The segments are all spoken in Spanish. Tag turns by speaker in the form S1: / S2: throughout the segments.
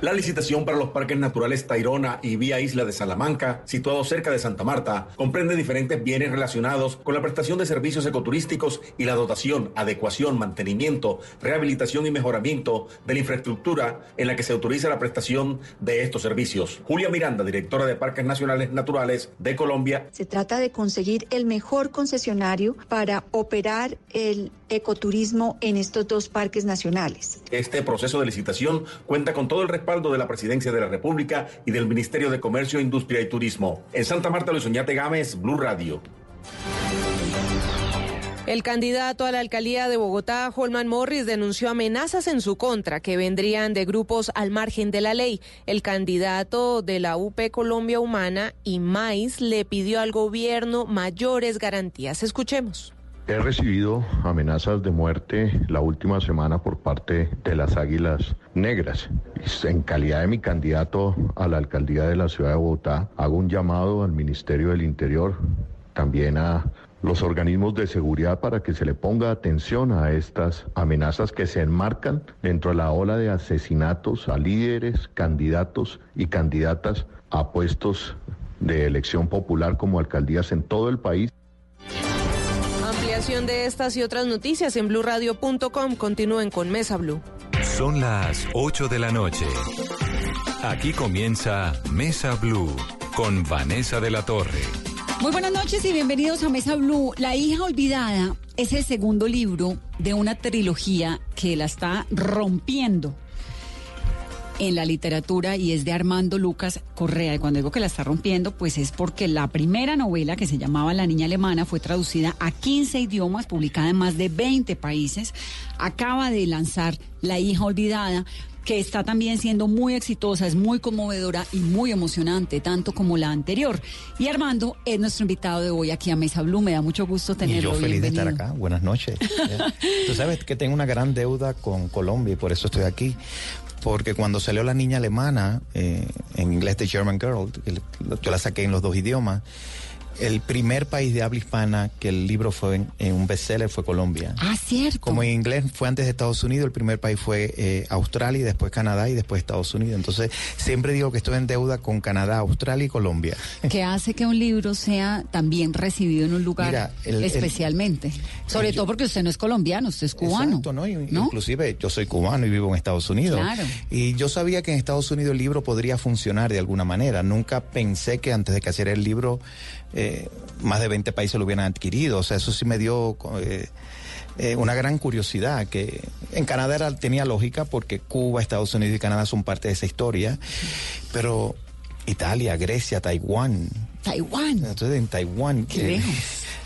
S1: La licitación para los parques naturales Tairona y Vía Isla de Salamanca, situados cerca de Santa Marta, comprende diferentes bienes relacionados con la prestación de servicios ecoturísticos y la dotación, adecuación, mantenimiento, rehabilitación y mejoramiento de la infraestructura en la que se autoriza la prestación de estos servicios. Julia Miranda, directora de Parques Nacionales Naturales de Colombia.
S2: Se trata de conseguir el mejor concesionario para operar el ecoturismo en estos dos parques nacionales.
S1: Este proceso de licitación cuenta con todo el respaldo de la Presidencia de la República y del Ministerio de Comercio, Industria y Turismo. En Santa Marta, Luis Oñate Gámez, Blue Radio.
S3: El candidato a la alcaldía de Bogotá, Holman Morris, denunció amenazas en su contra que vendrían de grupos al margen de la ley. El candidato de la UP Colombia Humana y le pidió al gobierno mayores garantías. Escuchemos.
S4: He recibido amenazas de muerte la última semana por parte de las Águilas Negras. En calidad de mi candidato a la alcaldía de la ciudad de Bogotá, hago un llamado al Ministerio del Interior, también a los organismos de seguridad para que se le ponga atención a estas amenazas que se enmarcan dentro de la ola de asesinatos a líderes, candidatos y candidatas a puestos de elección popular como alcaldías en todo el país
S3: de estas y otras noticias en blurradio.com. Continúen con Mesa Blue.
S5: Son las 8 de la noche. Aquí comienza Mesa Blue con Vanessa de la Torre.
S6: Muy buenas noches y bienvenidos a Mesa Blue. La hija olvidada es el segundo libro de una trilogía que la está rompiendo en la literatura y es de Armando Lucas Correa. Y cuando digo que la está rompiendo, pues es porque la primera novela que se llamaba La Niña Alemana fue traducida a 15 idiomas, publicada en más de 20 países. Acaba de lanzar La hija olvidada que está también siendo muy exitosa, es muy conmovedora y muy emocionante, tanto como la anterior. Y Armando es nuestro invitado de hoy aquí a Mesa Blue, me da mucho gusto tenerlo.
S7: Y yo feliz de estar acá, buenas noches. Tú sabes que tengo una gran deuda con Colombia y por eso estoy aquí, porque cuando salió La Niña Alemana, eh, en inglés de German Girl, yo la saqué en los dos idiomas, el primer país de habla hispana que el libro fue en, un bestseller fue Colombia.
S6: Ah, cierto.
S7: Como en inglés fue antes de Estados Unidos, el primer país fue eh, Australia, y después Canadá y después Estados Unidos. Entonces, siempre digo que estoy en deuda con Canadá, Australia y Colombia.
S6: ¿Qué hace que un libro sea también recibido en un lugar especialmente? Sobre todo porque usted no es colombiano, usted es cubano.
S7: Exacto, ¿no? Inclusive yo soy cubano y vivo en Estados Unidos.
S6: Claro.
S7: Y yo sabía que en Estados Unidos el libro podría funcionar de alguna manera. Nunca pensé que antes de que hacer el libro eh, más de 20 países lo hubieran adquirido. O sea, eso sí me dio eh, eh, una gran curiosidad, que en Canadá era, tenía lógica porque Cuba, Estados Unidos y Canadá son parte de esa historia, pero Italia, Grecia, Taiwán.
S6: Taiwán.
S7: Entonces en Taiwán.
S6: Qué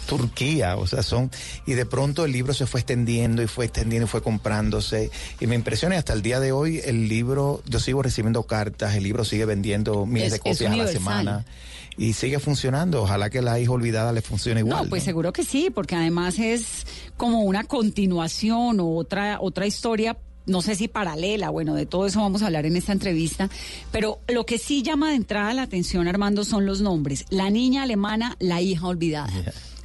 S7: Turquía, o sea, son, y de pronto el libro se fue extendiendo y fue extendiendo y fue comprándose, y me impresiona hasta el día de hoy el libro, yo sigo recibiendo cartas, el libro sigue vendiendo miles de copias a la semana y sigue funcionando. Ojalá que la hija olvidada le funcione igual.
S6: No, pues seguro que sí, porque además es como una continuación o otra, otra historia no sé si paralela, bueno, de todo eso vamos a hablar en esta entrevista, pero lo que sí llama de entrada la atención, Armando, son los nombres. La niña alemana, la hija olvidada.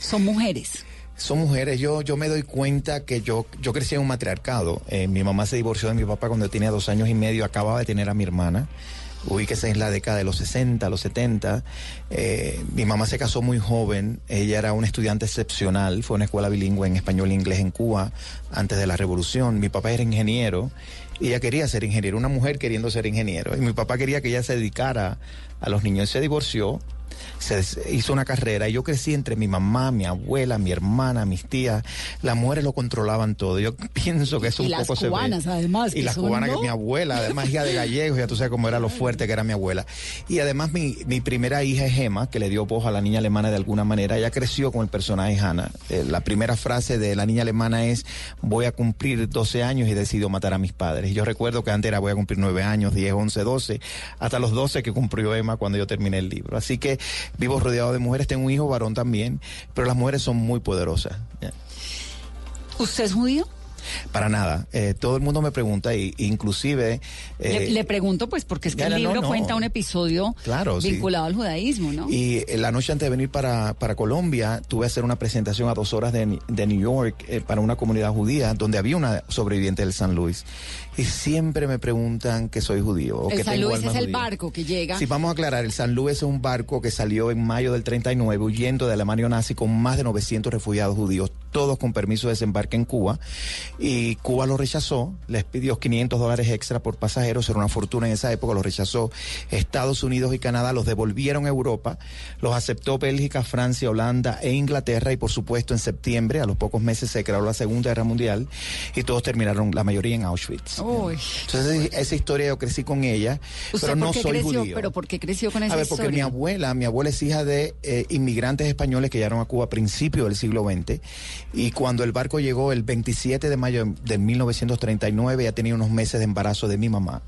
S6: Son mujeres.
S7: Son mujeres. Yo, yo me doy cuenta que yo, yo crecí en un matriarcado. Eh, mi mamá se divorció de mi papá cuando tenía dos años y medio, acababa de tener a mi hermana ubíquese en la década de los 60, los 70. Eh, mi mamá se casó muy joven, ella era una estudiante excepcional, fue a una escuela bilingüe en español e inglés en Cuba antes de la revolución. Mi papá era ingeniero y ella quería ser ingeniero, una mujer queriendo ser ingeniero. Y mi papá quería que ella se dedicara a los niños. Se divorció se hizo una carrera y yo crecí entre mi mamá, mi abuela, mi hermana, mis tías. Las mujeres lo controlaban todo. Yo pienso que eso
S6: Y
S7: un
S6: las
S7: poco
S6: cubanas,
S7: se ve.
S6: además,
S7: Y las cubanas,
S6: ¿no?
S7: que mi abuela, además hija de gallegos, ya tú sabes cómo era lo fuerte que era mi abuela. Y además mi, mi primera hija es Gemma, que le dio voz a la niña alemana de alguna manera. Ella creció con el personaje Hannah. Eh, la primera frase de la niña alemana es, voy a cumplir 12 años y decido matar a mis padres. Y yo recuerdo que antes era voy a cumplir 9 años, 10, 11, 12, hasta los 12 que cumplió Emma cuando yo terminé el libro. Así que vivo rodeado de mujeres, tengo un hijo varón también, pero las mujeres son muy poderosas.
S6: ¿Usted es judío?
S7: Para nada. Eh, todo el mundo me pregunta, y, inclusive...
S6: le,
S7: eh,
S6: le pregunto, pues, porque es que el libro
S7: no.
S6: cuenta un episodio
S7: Claro, sí.
S6: vinculado al judaísmo, ¿no?
S7: Y eh, la noche antes de venir para, para Colombia, tuve que hacer una presentación a dos horas de, de New York eh, para una comunidad judía, donde había una sobreviviente del San Luis. Y siempre me preguntan que soy judío. O
S6: el
S7: que
S6: San
S7: tengo
S6: Luis es el
S7: judía.
S6: barco que llega.
S7: Sí, vamos a aclarar, el San Luis es un barco que salió en mayo del 39 huyendo de Alemania nazi con más de 900 refugiados judíos, todos con permiso de desembarque en Cuba. Y Cuba lo rechazó, les pidió 500 dólares extra por pasajeros, era una fortuna en esa época, lo rechazó Estados Unidos y Canadá, los devolvieron a Europa, los aceptó Bélgica, Francia, Holanda e Inglaterra y por supuesto en septiembre, a los pocos meses se creó la Segunda Guerra Mundial y todos terminaron, la mayoría en Auschwitz.
S6: Uy.
S7: Entonces esa historia yo crecí con ella,
S6: ¿Usted
S7: pero no soy
S6: creció?
S7: judío.
S6: ¿Pero por qué creció con esa
S7: A ver, porque mi
S6: historia?
S7: abuela, mi abuela es hija de eh, inmigrantes españoles que llegaron a Cuba a principios del siglo XX y cuando el barco llegó el 27 de mayo de- de 1939 ya tenía unos meses de embarazo de mi mamá.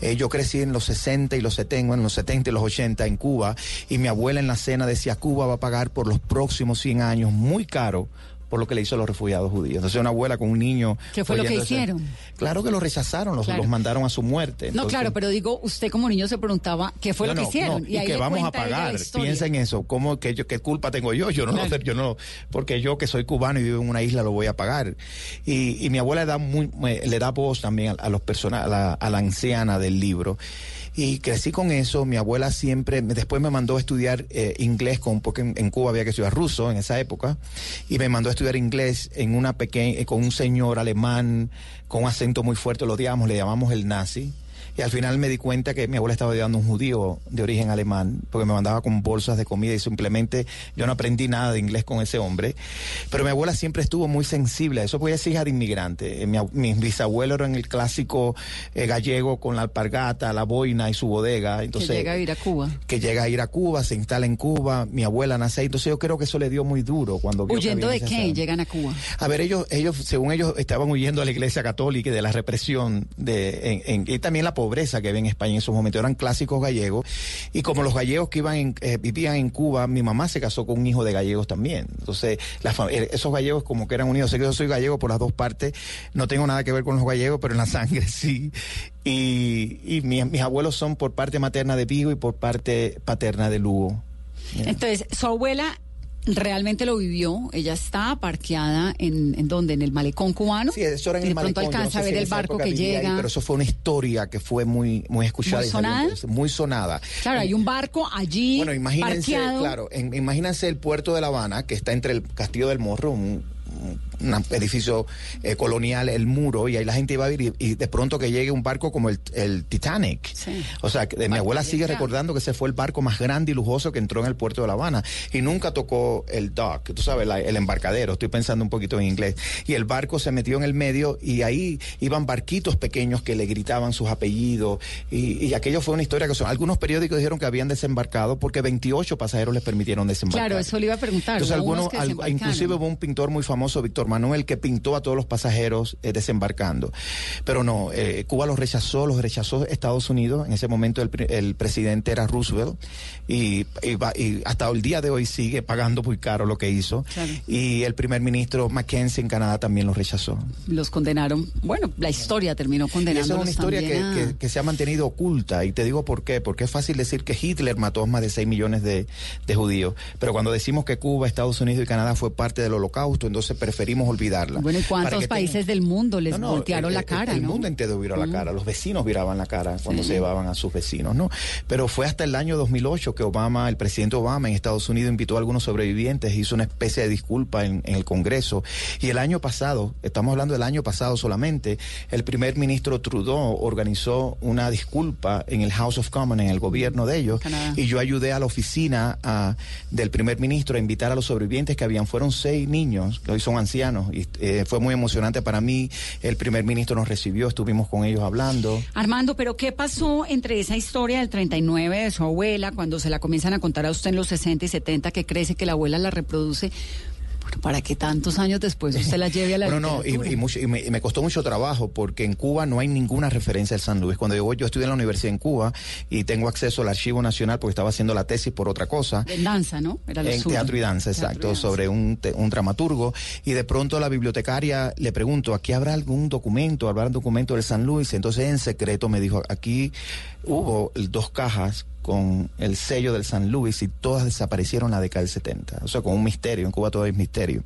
S7: Eh, yo crecí en los 60 y los 70, en los 70 y los 80 en Cuba y mi abuela en la cena decía Cuba va a pagar por los próximos 100 años muy caro por lo que le hizo a los refugiados judíos. Entonces una abuela con un niño...
S6: ¿Qué fue lo que
S7: ese-
S6: hicieron?
S7: Claro que lo rechazaron, los,
S6: Claro.
S7: los mandaron a su muerte.
S6: No, claro, pero digo, usted como niño se preguntaba qué fue
S7: no,
S6: lo que
S7: no,
S6: hicieron.
S7: no,
S6: y ahí
S7: que vamos a pagar. Piensa en eso. ¿Cómo que yo, qué culpa tengo yo? Yo no, lo
S6: Claro.
S7: sé, yo no, porque yo que soy cubano y vivo en una isla lo voy a pagar. Y, y mi abuela da muy, me- le da voz también a, a los persona, a la, a la anciana del libro. Y crecí con eso. Mi abuela siempre, después me mandó a estudiar eh, inglés, con, porque en, en Cuba había que estudiar ruso en esa época. Y me mandó a estudiar inglés en una pequeña, con un señor alemán con un acento muy fuerte, lo odiamos, le llamamos el nazi. Y al final me di cuenta que mi abuela estaba odiando a un judío de origen alemán, porque me mandaba con bolsas de comida y simplemente yo no aprendí nada de inglés con ese hombre. Pero mi abuela siempre estuvo muy sensible a eso, porque ella es hija de inmigrante. Eh, Mi, mis bisabuelos eran el clásico eh, gallego con la alpargata, la boina y su bodega. Entonces,
S6: que llega a ir a Cuba.
S7: que llega a ir a Cuba, se instala en Cuba, mi abuela nace ahí, entonces yo creo que eso le dio muy duro cuando
S6: ¿Huyendo de qué? Llegan a Cuba.
S7: a ver, ellos, ellos, según ellos, estaban huyendo a la iglesia católica y de la represión de, en- en- y también la pobreza que había en España en esos momentos. Eran clásicos gallegos. Y como los gallegos que iban en- eh, vivían en Cuba, mi mamá se casó con un hijo de gallegos también. Entonces, la fam- eh, esos gallegos como que eran unidos. Sé que yo soy gallego por las dos partes. No tengo nada que ver con los gallegos, pero en la sangre sí. Y, y mi- mis abuelos son por parte materna de Vigo y por parte paterna de Lugo.
S6: Entonces, su abuela realmente lo vivió. Ella está parqueada en, en donde, en el malecón cubano.
S7: Sí, eso era en
S6: y de
S7: el
S6: pronto
S7: malecón, yo no
S6: alcanza a ver el barco que
S7: ahí,
S6: llega.
S7: pero eso fue una historia que fue muy, muy escuchada.
S6: ¿Muy
S7: y salió-
S6: sonada?
S7: Muy sonada.
S6: Claro, hay un barco allí
S7: Bueno, imagínense,
S6: parqueado.
S7: claro, en- imagínense el puerto de La Habana, que está entre el Castillo del Morro, un, un edificio eh, colonial, el muro, y ahí la gente iba a ir, y, y de pronto que llegue un barco como el, el Titanic.
S6: Sí.
S7: O sea, que, mi abuela sigue recordando que ese fue el barco más grande y lujoso que entró en el puerto de La Habana, y nunca tocó el dock, tú sabes, la- el embarcadero, estoy pensando un poquito en inglés, y el barco se metió en el medio, y ahí iban barquitos pequeños que le gritaban sus apellidos, y, y aquello fue una historia que son, algunos periódicos dijeron que habían desembarcado porque 28 pasajeros les permitieron desembarcar.
S6: Claro, eso le iba a preguntar.
S7: Entonces, algunos, al- inclusive hubo un pintor muy famoso, Víctor Manuel, que pintó a todos los pasajeros eh, desembarcando. Pero no, eh, Cuba los rechazó, los rechazó Estados Unidos. En ese momento el, el presidente era Roosevelt y, y va- y hasta el día de hoy sigue pagando muy caro lo que hizo.
S6: Claro.
S7: Y el primer ministro Mackenzie en Canadá también los rechazó.
S6: Los condenaron. Bueno, la historia terminó condenando.
S7: esa es una historia que, que- que se ha mantenido oculta. Y te digo por qué. Porque es fácil decir que Hitler mató a más de 6 millones de, de judíos. Pero cuando decimos que Cuba, Estados Unidos y Canadá fue parte del holocausto, entonces preferimos olvidarla.
S6: Bueno, ¿y cuántos países del mundo les
S7: No, no,
S6: voltearon
S7: el-
S6: la cara,
S7: El
S6: no?
S7: mundo entero viró la
S6: Mm.
S7: cara, los vecinos viraban la cara cuando
S6: Sí.
S7: se llevaban a sus vecinos, ¿no? Pero fue hasta el año 2008 que Obama, el presidente Obama en Estados Unidos invitó a algunos sobrevivientes, hizo una especie de disculpa en, en el Congreso. Y el año pasado, estamos hablando del año pasado solamente, el primer ministro Trudeau organizó una disculpa en el House of Commons, en el gobierno de ellos,
S6: Canadá.
S7: y yo ayudé a la oficina del primer ministro a invitar a los sobrevivientes que habían, fueron seis niños, que hoy son ancianos, y eh, fue muy emocionante para mí. El primer ministro nos recibió, estuvimos con ellos hablando.
S6: Armando, pero ¿qué pasó entre esa historia del 39 de su abuela, cuando se la comienzan a contar a usted en los 60 y 70, que crece, que la abuela la reproduce? Bueno, ¿para que tantos años después usted la lleve a la
S7: Bueno, no, y, y mucho- y me, y me costó mucho trabajo porque en Cuba no hay ninguna referencia al San Luis. Cuando yo, yo estudié en la universidad en Cuba y tengo acceso al archivo nacional porque estaba haciendo la tesis por otra cosa.
S6: En danza, ¿no? Era
S7: En teatro y danza,
S6: Teatro y
S7: exacto,
S6: danza.
S7: sobre un, te- un dramaturgo. Y de pronto la bibliotecaria le pregunto, ¿aquí habrá algún documento, habrá un documento del San Luis? Entonces en secreto me dijo, aquí hubo dos cajas con el sello del San Luis y todas desaparecieron en la década del 70. O sea, con un misterio, en Cuba todo es misterio.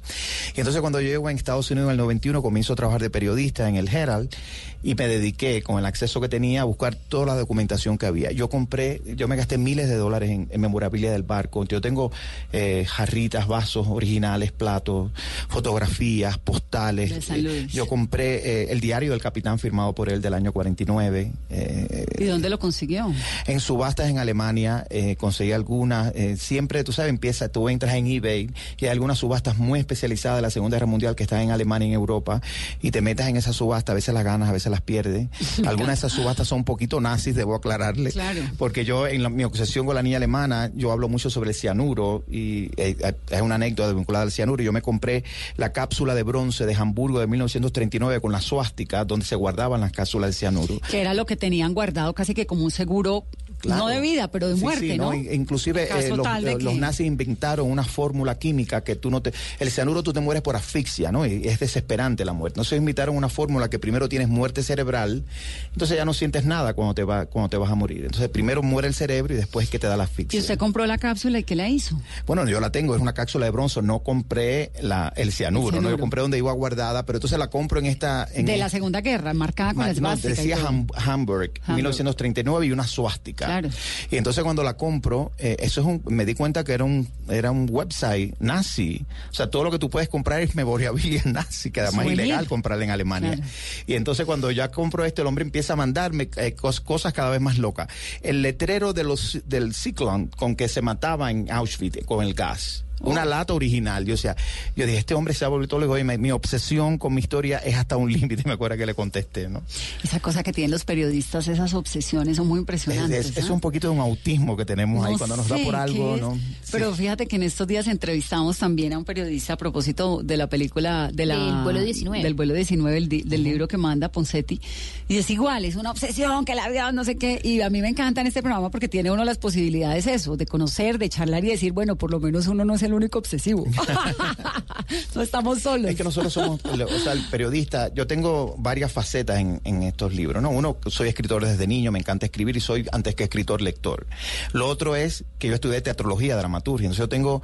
S7: Y entonces cuando yo llego en Estados Unidos en el 91, comienzo a trabajar de periodista en el Herald y me dediqué con el acceso que tenía a buscar toda la documentación que había. Yo compré, yo me gasté miles de dólares en, en memorabilia del barco. Yo tengo eh, jarritas, vasos originales, platos, fotografías, postales.
S6: Del San Luis.
S7: yo compré eh, el diario del capitán firmado por él del año 49. eh,
S6: ¿Y dónde lo consiguió?
S7: en subastas en Alemania eh, conseguí algunas. eh, siempre, tú sabes, empieza, tú entras en eBay y hay algunas subastas muy especializadas de la Segunda Guerra Mundial que están en Alemania y en Europa y te metes en esa subasta, a veces las ganas, a veces las pierdes. Algunas de esas subastas son un poquito nazis, debo aclararle.
S6: Claro.
S7: Porque yo, en la- mi obsesión con la niña alemana, yo hablo mucho sobre el cianuro y eh, es una anécdota vinculada al cianuro. Yo me compré la cápsula de bronce de Hamburgo de 1939 con la suástica donde se guardaban las cápsulas de cianuro.
S6: Que era lo que tenían guardado casi que como un seguro,
S7: Claro.
S6: no de vida, pero de muerte,
S7: sí,
S6: ¿no?
S7: in- Inclusive eh, los, eh, los nazis inventaron una fórmula química que tú no te... El cianuro tú te mueres por asfixia, ¿no? Y es desesperante la muerte. Entonces inventaron una fórmula que primero tienes muerte cerebral, entonces ya no sientes nada cuando te, va, cuando te vas a morir. Entonces primero muere el cerebro y después es que te da la
S6: Y
S7: asfixia.
S6: usted compró la cápsula y ¿qué la hizo?
S7: Bueno, yo la tengo, es una cápsula de bronce, no compré la, el cianuro,
S6: El
S7: ¿no? Yo compré donde iba guardada, pero entonces la compro en esta... En
S6: de la Segunda Guerra, marcada con
S7: Ma-
S6: las
S7: no, decía Ham- Hamburg, 1939 y una suástica.
S6: Claro.
S7: Y entonces cuando la compro, eh, eso es un, me di cuenta que era un, era un website nazi. O sea, todo lo que tú puedes comprar es memorabilia nazi, que además es ilegal comprarla en Alemania.
S6: Claro.
S7: Y entonces cuando ya compro esto, el hombre empieza a mandarme eh, cos- cosas cada vez más locas. El letrero de los, del ciclón con que se mataba en Auschwitz con el gas. Una lata original. Yo, o sea, yo dije, este hombre se ha vuelto loco y me- mi obsesión con mi historia es hasta un límite. Me acuerdo que le contesté, ¿no?
S6: Esa cosa que tienen los periodistas, esas obsesiones son muy
S7: Es,
S6: impresionantes.
S7: es- es un poquito de un autismo que tenemos ahí cuando nos da por algo, ¿no?
S6: Pero
S7: Sí.
S6: fíjate que en estos días entrevistamos también a un periodista a propósito de la película de la,
S8: Del vuelo 19.
S6: Del vuelo 19, el di- del libro que manda Poncetti. Y es igual, es una obsesión que la vida, no sé qué. Y a mí me encanta en este programa porque tiene uno las posibilidades eso, de conocer, de charlar y decir, bueno, por lo menos uno no es el único obsesivo. no estamos solos.
S7: Es que nosotros somos, o sea, el periodista, yo tengo varias facetas en, en estos libros, ¿no? Uno, soy escritor desde niño, me encanta escribir y soy antes que escritor lector. Lo otro es que yo estudié teatrología, dramaturgia, entonces yo tengo,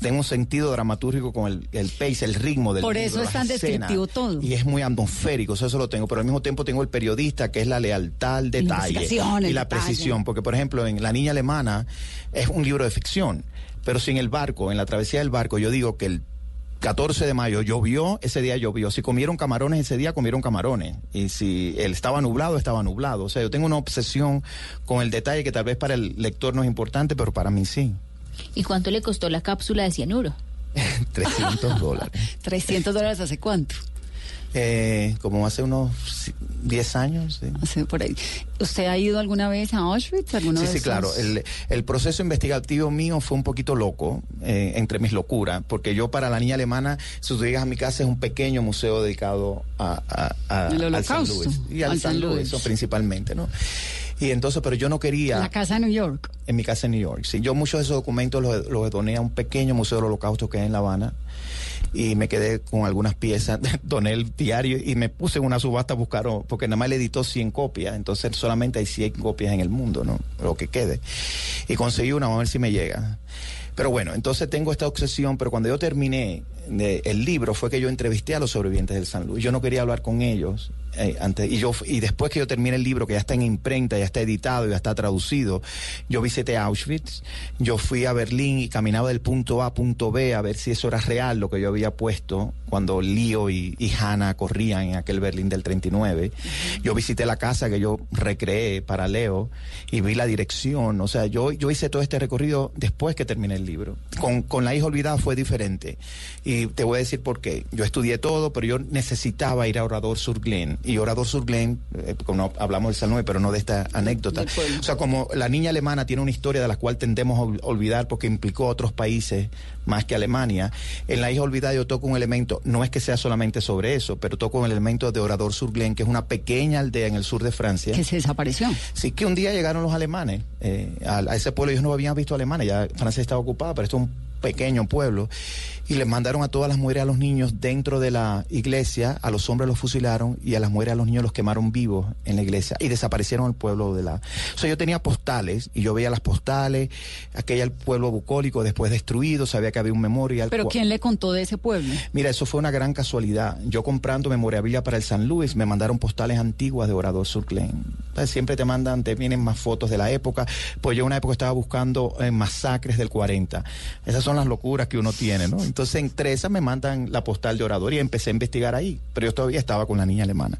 S7: tengo un sentido dramatúrgico con el, el pace, el ritmo del
S6: Por
S7: libro,
S6: eso es tan descriptivo todo.
S7: Y es muy atmosférico, eso, eso lo tengo, pero al mismo tiempo tengo el periodista, que es la lealtad al detalle y la
S6: detalle.
S7: precisión, porque por ejemplo en La Niña Alemana es un libro de ficción, pero si en el barco, en la travesía del barco, yo digo que el 14 de mayo llovió, ese día llovió. Si comieron camarones ese día, comieron camarones. Y si él estaba nublado, estaba nublado. O sea, yo tengo una obsesión con el detalle que tal vez para el lector no es importante, pero para mí sí.
S8: ¿Y cuánto le costó la cápsula de cianuro?
S7: 300 dólares.
S6: 300 dólares hace cuánto?
S7: Eh, como hace unos si- 10 años. sí.
S6: Hace por ahí. ¿Usted ha ido alguna vez a Auschwitz? ¿Alguna
S7: Sí, sí, claro. El, el proceso investigativo mío fue un poquito loco, eh, entre mis locuras, porque yo para la niña alemana, si tú llegas a mi casa, es un pequeño museo dedicado a, a- a-
S6: El
S7: al San
S6: Holocausto,
S7: Luis. Y al,
S6: al
S7: San,
S6: San
S7: Luis, principalmente, ¿no? Y entonces, pero yo no quería...
S6: La casa de New York.
S7: En mi casa en New York. Sí, yo muchos de esos documentos los, los doné a un pequeño museo del holocausto que hay en La Habana y me quedé con algunas piezas, doné el diario y me puse una subasta a buscar, porque nada más le editó 100 copias, entonces solamente hay 100 copias en el mundo, ¿no? Lo que quede. Y conseguí una, vamos a ver si me llega. Pero bueno, entonces tengo esta obsesión, pero cuando yo terminé, de el libro fue que yo entrevisté a los sobrevivientes del San Luis. Yo no quería hablar con ellos. Eh, antes, y, yo, y después que yo terminé el libro, que ya está en imprenta, ya está editado, ya está traducido, yo visité Auschwitz, yo fui a Berlín y caminaba del punto A a punto B a ver si eso era real lo que yo había puesto cuando Lío y, y Hannah corrían en aquel Berlín del 39. Yo visité la casa que yo recreé para Leo y vi la dirección. O sea, yo, yo hice todo este recorrido después que terminé el libro. Con, con La hija olvidada fue diferente. Y te voy a decir por qué. Yo estudié todo, pero yo necesitaba ir a Orador sur Glen. Y Orador sur Glen, eh, como hablamos del Luis, pero no de esta anécdota. O sea, como la niña alemana tiene una historia de la cual tendemos a ol- olvidar porque implicó a otros países más que Alemania. En La hija olvidada yo toco un elemento, no es que sea solamente sobre eso, pero toco un elemento de Orador sur Glen, que es una pequeña aldea en el sur de Francia.
S6: Que se desapareció.
S7: Sí, que un día llegaron los alemanes eh, a, a ese pueblo. Ellos no habían visto alemanes, ya Francia estaba ocupada, pero esto es un pequeño pueblo. Y les mandaron a todas las mujeres a los niños dentro de la iglesia. A los hombres los fusilaron y a las mujeres a los niños los quemaron vivos en la iglesia. Y desaparecieron el pueblo de la. O sea, yo tenía postales y yo veía las postales. Aquella el pueblo bucólico después destruido. Sabía que había un memorial.
S6: Pero ¿quién le contó de ese pueblo?
S7: Mira, eso fue una gran casualidad. Yo comprando memorabilia para el San Luis, me mandaron postales antiguas de Orador Sur Glen. Entonces, siempre te mandan, te vienen más fotos de la época. Pues yo en una época estaba buscando eh, masacres del 40. Esas son las locuras que uno tiene, ¿no? Entonces, entre esas me mandan la postal de Orador y empecé a investigar ahí. Pero yo todavía estaba con la niña alemana.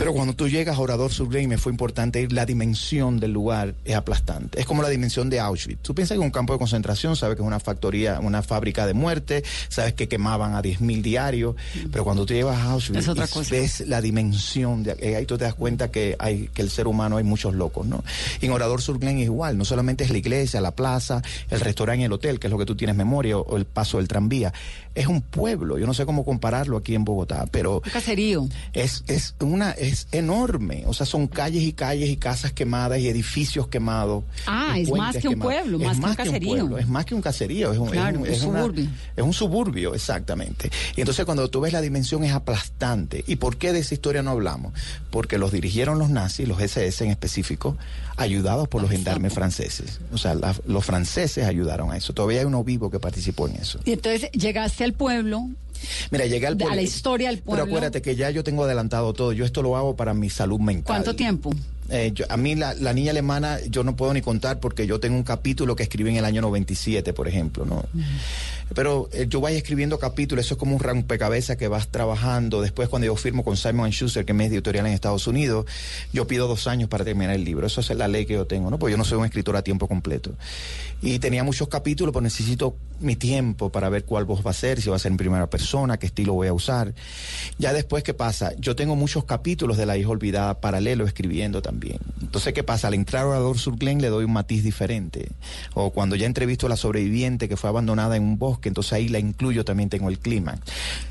S7: Pero cuando tú llegas a Orador sur Glen, me fue importante ir, la dimensión del lugar es aplastante. Es como la dimensión de Auschwitz. Tú piensas que es un campo de concentración, sabes que es una factoría, una fábrica de muerte, sabes que quemaban a 10.000 diarios, pero cuando tú llegas a Auschwitz
S6: Es otra
S7: y
S6: cosa.
S7: ves la dimensión, de, eh, ahí tú te das cuenta que hay que el ser humano hay muchos locos, ¿no? Y en Orador sur Glen es igual, no solamente es la iglesia, la plaza, el restaurante y el hotel, que es lo que tú tienes memoria, o, o el paso del tranvía. Es un pueblo, yo no sé cómo compararlo aquí en Bogotá, pero
S6: Un caserío.
S7: es, es una es enorme o sea son calles y calles y casas quemadas y edificios quemados
S6: Ah, es más que un
S7: quemados.
S6: pueblo,
S7: Es
S6: más que un caserío.
S7: pueblo, es más que un caserío es un, es
S6: Claro,
S7: un-
S6: es
S7: una-
S6: suburbio.
S7: es un suburbio exactamente y entonces cuando tú ves la dimensión es aplastante y por qué de esa historia no hablamos porque los dirigieron los nazis los SS en específico ayudados por los gendarmes franceses o sea la- los franceses ayudaron a eso todavía hay uno vivo que participó en eso
S6: Y entonces llegaste al pueblo,
S7: Mira, llegué al
S6: De- a
S7: pueblo.
S6: la historia del pueblo.
S7: Pero acuérdate que ya yo tengo adelantado todo. Yo esto lo hago para mi salud mental.
S6: ¿cuánto tiempo?
S7: Eh, yo- a mí la, la niña alemana yo no puedo ni contar porque yo tengo un capítulo que escribí en el año 97, por ejemplo, ¿no? Pero eh, yo voy escribiendo capítulos, eso es como un rompecabezas que vas trabajando. Después cuando yo firmo con Simon Schuster, que es mi editorial en Estados Unidos, yo pido dos años para terminar el libro. Eso es la ley que yo tengo, ¿no? Porque yo no soy un escritor a tiempo completo. Y tenía muchos capítulos, pero necesito mi tiempo para ver cuál voz va a ser, si va a ser en primera persona, qué estilo voy a usar. Ya después, ¿qué pasa? Yo tengo muchos capítulos de La hija olvidada paralelo escribiendo también. Entonces, ¿qué pasa? Al entrar a Orador sur Glen le doy un matiz diferente. O cuando ya entrevisto a la sobreviviente que fue abandonada en un bosque, entonces ahí la incluyo, también tengo el clima.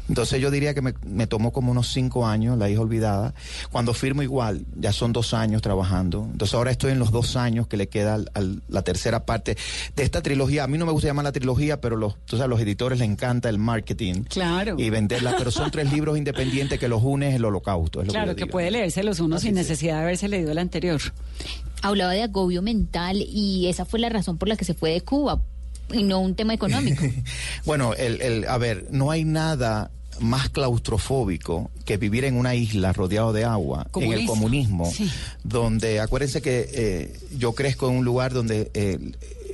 S7: Entonces yo diría que me, me tomó como unos cinco años, La hija olvidada. Cuando firmo igual, ya son dos años trabajando. Entonces ahora estoy en los dos años que le queda al- al- la tercera parte de esta trilogía. A mí no me gusta llamar la trilogía, pero los, tú sabes, los editores les encanta el marketing.
S6: Claro.
S7: Y venderla, pero son tres libros independientes que los une es el holocausto. Es lo
S6: Claro, que puede leerse los unos sin necesidad de haberse leído anterior.
S8: Hablaba de agobio mental y esa fue la razón por la que se fue de Cuba y no un tema económico.
S7: Bueno, el, el, a ver, no hay nada más claustrofóbico que vivir en una isla rodeado de agua, en el comunismo,
S6: Sí.
S7: donde, acuérdense que eh, yo crezco en un lugar donde eh,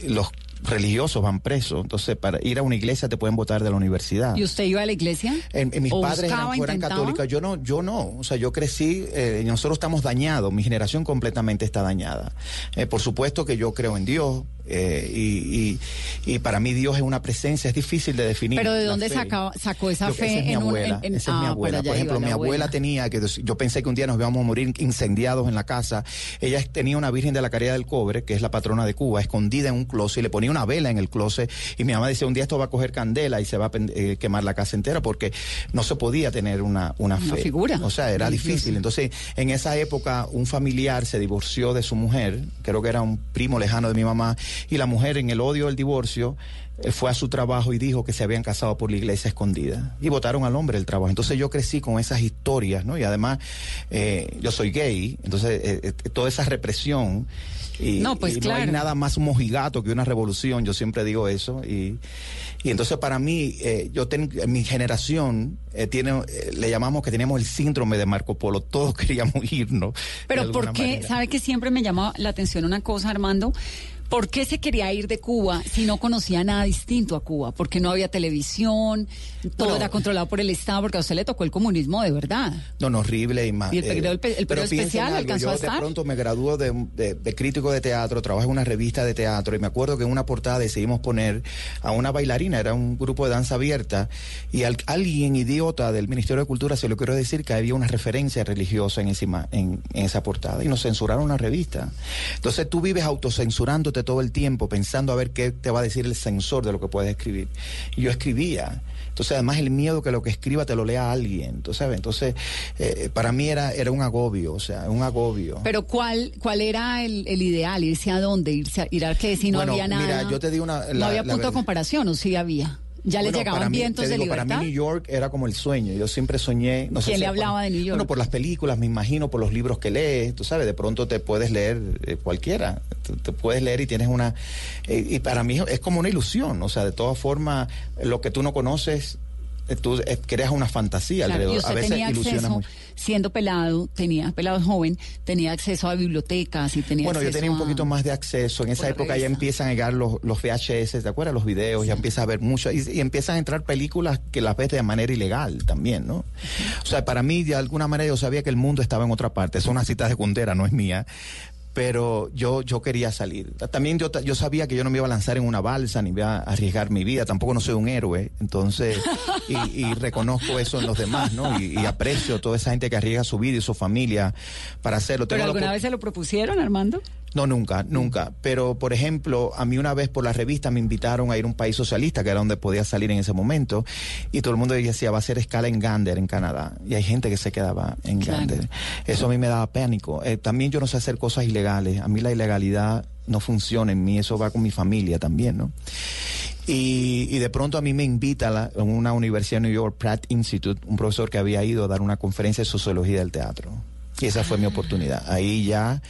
S7: los religiosos van presos, entonces para ir a una iglesia te pueden votar de la universidad.
S6: ¿Y usted iba a la iglesia?
S7: En, en mis
S6: ¿O
S7: padres eran,
S6: buscaba,
S7: fueran
S6: intentaba?
S7: católicos, yo no, yo no, o sea, yo crecí, eh, nosotros estamos dañados, mi generación completamente está dañada. Eh, por supuesto que yo creo en Dios, eh, y, y, y para mí Dios es una presencia, es difícil de definir.
S6: Pero ¿de dónde sacaba- sacó esa
S7: Yo-
S6: fe
S7: es mi
S6: en
S7: abuela,
S6: en-
S7: esa es mi
S6: ah,
S7: abuela.
S6: por
S7: ejemplo, mi abuela
S6: abuela.
S7: tenía, que yo pensé que un día nos íbamos a morir incendiados en la casa. Ella tenía una Virgen de la Caridad del Cobre, que es la patrona de Cuba, escondida en un closet, y le ponía una vela en el closet. Y mi mamá decía, un día esto va a coger candela y se va a eh, quemar la casa entera, porque no se podía tener una, una
S6: Una
S7: fe.
S6: figura
S7: O sea, era difícil. Entonces, en esa época, un familiar se divorció de su mujer, creo que era un primo lejano de mi mamá, y la mujer, en el odio del divorcio, fue a su trabajo y dijo que se habían casado por la iglesia escondida. Y votaron al hombre del trabajo. Entonces yo crecí con esas historias, ¿no? Y además eh, yo soy gay, entonces eh, eh, toda esa represión. Y,
S6: No, pues
S7: y
S6: claro.
S7: hay nada más mojigato que una revolución, yo siempre digo eso. Y, y entonces para mí, eh, yo ten- mi generación eh, tiene, eh, le llamamos que teníamos el síndrome de Marco Polo, todos queríamos irnos.
S6: Pero ¿por qué?
S7: manera.
S6: ¿Sabe que siempre me llama la atención una cosa, Armando? ¿Por qué se quería ir de Cuba si no conocía nada distinto a Cuba? Porque no había televisión, todo era controlado por el Estado, porque a usted le tocó el comunismo de verdad.
S7: No, no, horrible y más.
S6: Y el periodo- el el periodo especial
S7: algo,
S6: alcanzó
S7: yo
S6: a
S7: de
S6: estar.
S7: pronto me graduó de, de- de crítico de teatro, trabajo en una revista de teatro y me acuerdo que en una portada decidimos poner a una bailarina, era un grupo de danza abierta y al- alguien idiota del Ministerio de Cultura se lo quiero decir que había una referencia religiosa en, encima, en, en esa portada y nos censuraron la revista. Entonces tú vives todo el tiempo pensando a ver qué te va a decir el censor de lo que puedes escribir. Y yo escribía. Entonces, además, el miedo que lo que escriba te lo lea alguien, ¿tú sabes? Entonces, eh, para mí era, era un agobio, o sea, un agobio.
S6: Pero ¿cuál cuál era el, el ideal? ¿Irse a dónde? ¿Irse a, ir a qué? Si no
S7: Bueno,
S6: había nada.
S7: mira, yo te digo una-
S6: no había
S7: la
S6: punto de comparación, ¿o sí había? ¿Ya le
S7: Bueno,
S6: llegaban
S7: mí,
S6: vientos de
S7: digo,
S6: libertad?
S7: Para mí New York era como el sueño. Yo siempre soñé. No sé
S6: ¿Quién
S7: si
S6: le
S7: por-
S6: hablaba de New York?
S7: Bueno, por las películas, me imagino, por los libros que lees. Tú sabes, de pronto te puedes leer eh, cualquiera. Te, te puedes leer y tienes una. eh, y para mí es como una ilusión. O sea, de todas formas, lo que tú no conoces, eh, tú creas una fantasía
S6: Claro,
S7: alrededor. A veces
S6: tenía
S7: ilusiona
S6: acceso,
S7: mucho.
S6: Siendo pelado, tenía pelado joven, tenía acceso a bibliotecas y tenía
S7: Bueno, yo tenía un poquito más de acceso. En esa época ya empiezan a llegar los, los VHS, ¿te acuerdas? Los videos, ya empiezas a ver mucho. Y, y empiezan a entrar películas que las ves de manera ilegal también, ¿no? O sea, para mí, de alguna manera, yo sabía que el mundo estaba en otra parte. Es una cita secundera, no es mía. Pero yo, yo quería salir. También yo, yo sabía que yo no me iba a lanzar en una balsa ni iba a arriesgar mi vida. Tampoco no soy un héroe. Entonces, y, y reconozco eso en los demás, ¿no? Y, y aprecio toda esa gente que arriesga su vida y su familia para hacerlo.
S6: ¿Pero
S7: Tengo
S6: alguna vez se lo propusieron, Armando?
S7: No, nunca, nunca. Pero, por ejemplo, a mí una vez por la revista me invitaron a ir a un país socialista, que era donde podía salir en ese momento, y todo el mundo decía, va a hacer escala en Gander, en Canadá. Y hay gente que se quedaba en
S6: Claro.
S7: Gander. Eso a mí me daba pánico. Eh, también yo no sé hacer cosas ilegales. A mí la ilegalidad no funciona en mí, eso va con mi familia también, ¿no? Y, y de pronto a mí me invita la- a una universidad de New York, Pratt Institute, un profesor que había ido a dar una conferencia de sociología del teatro. Y esa fue mi oportunidad. Ahí ya,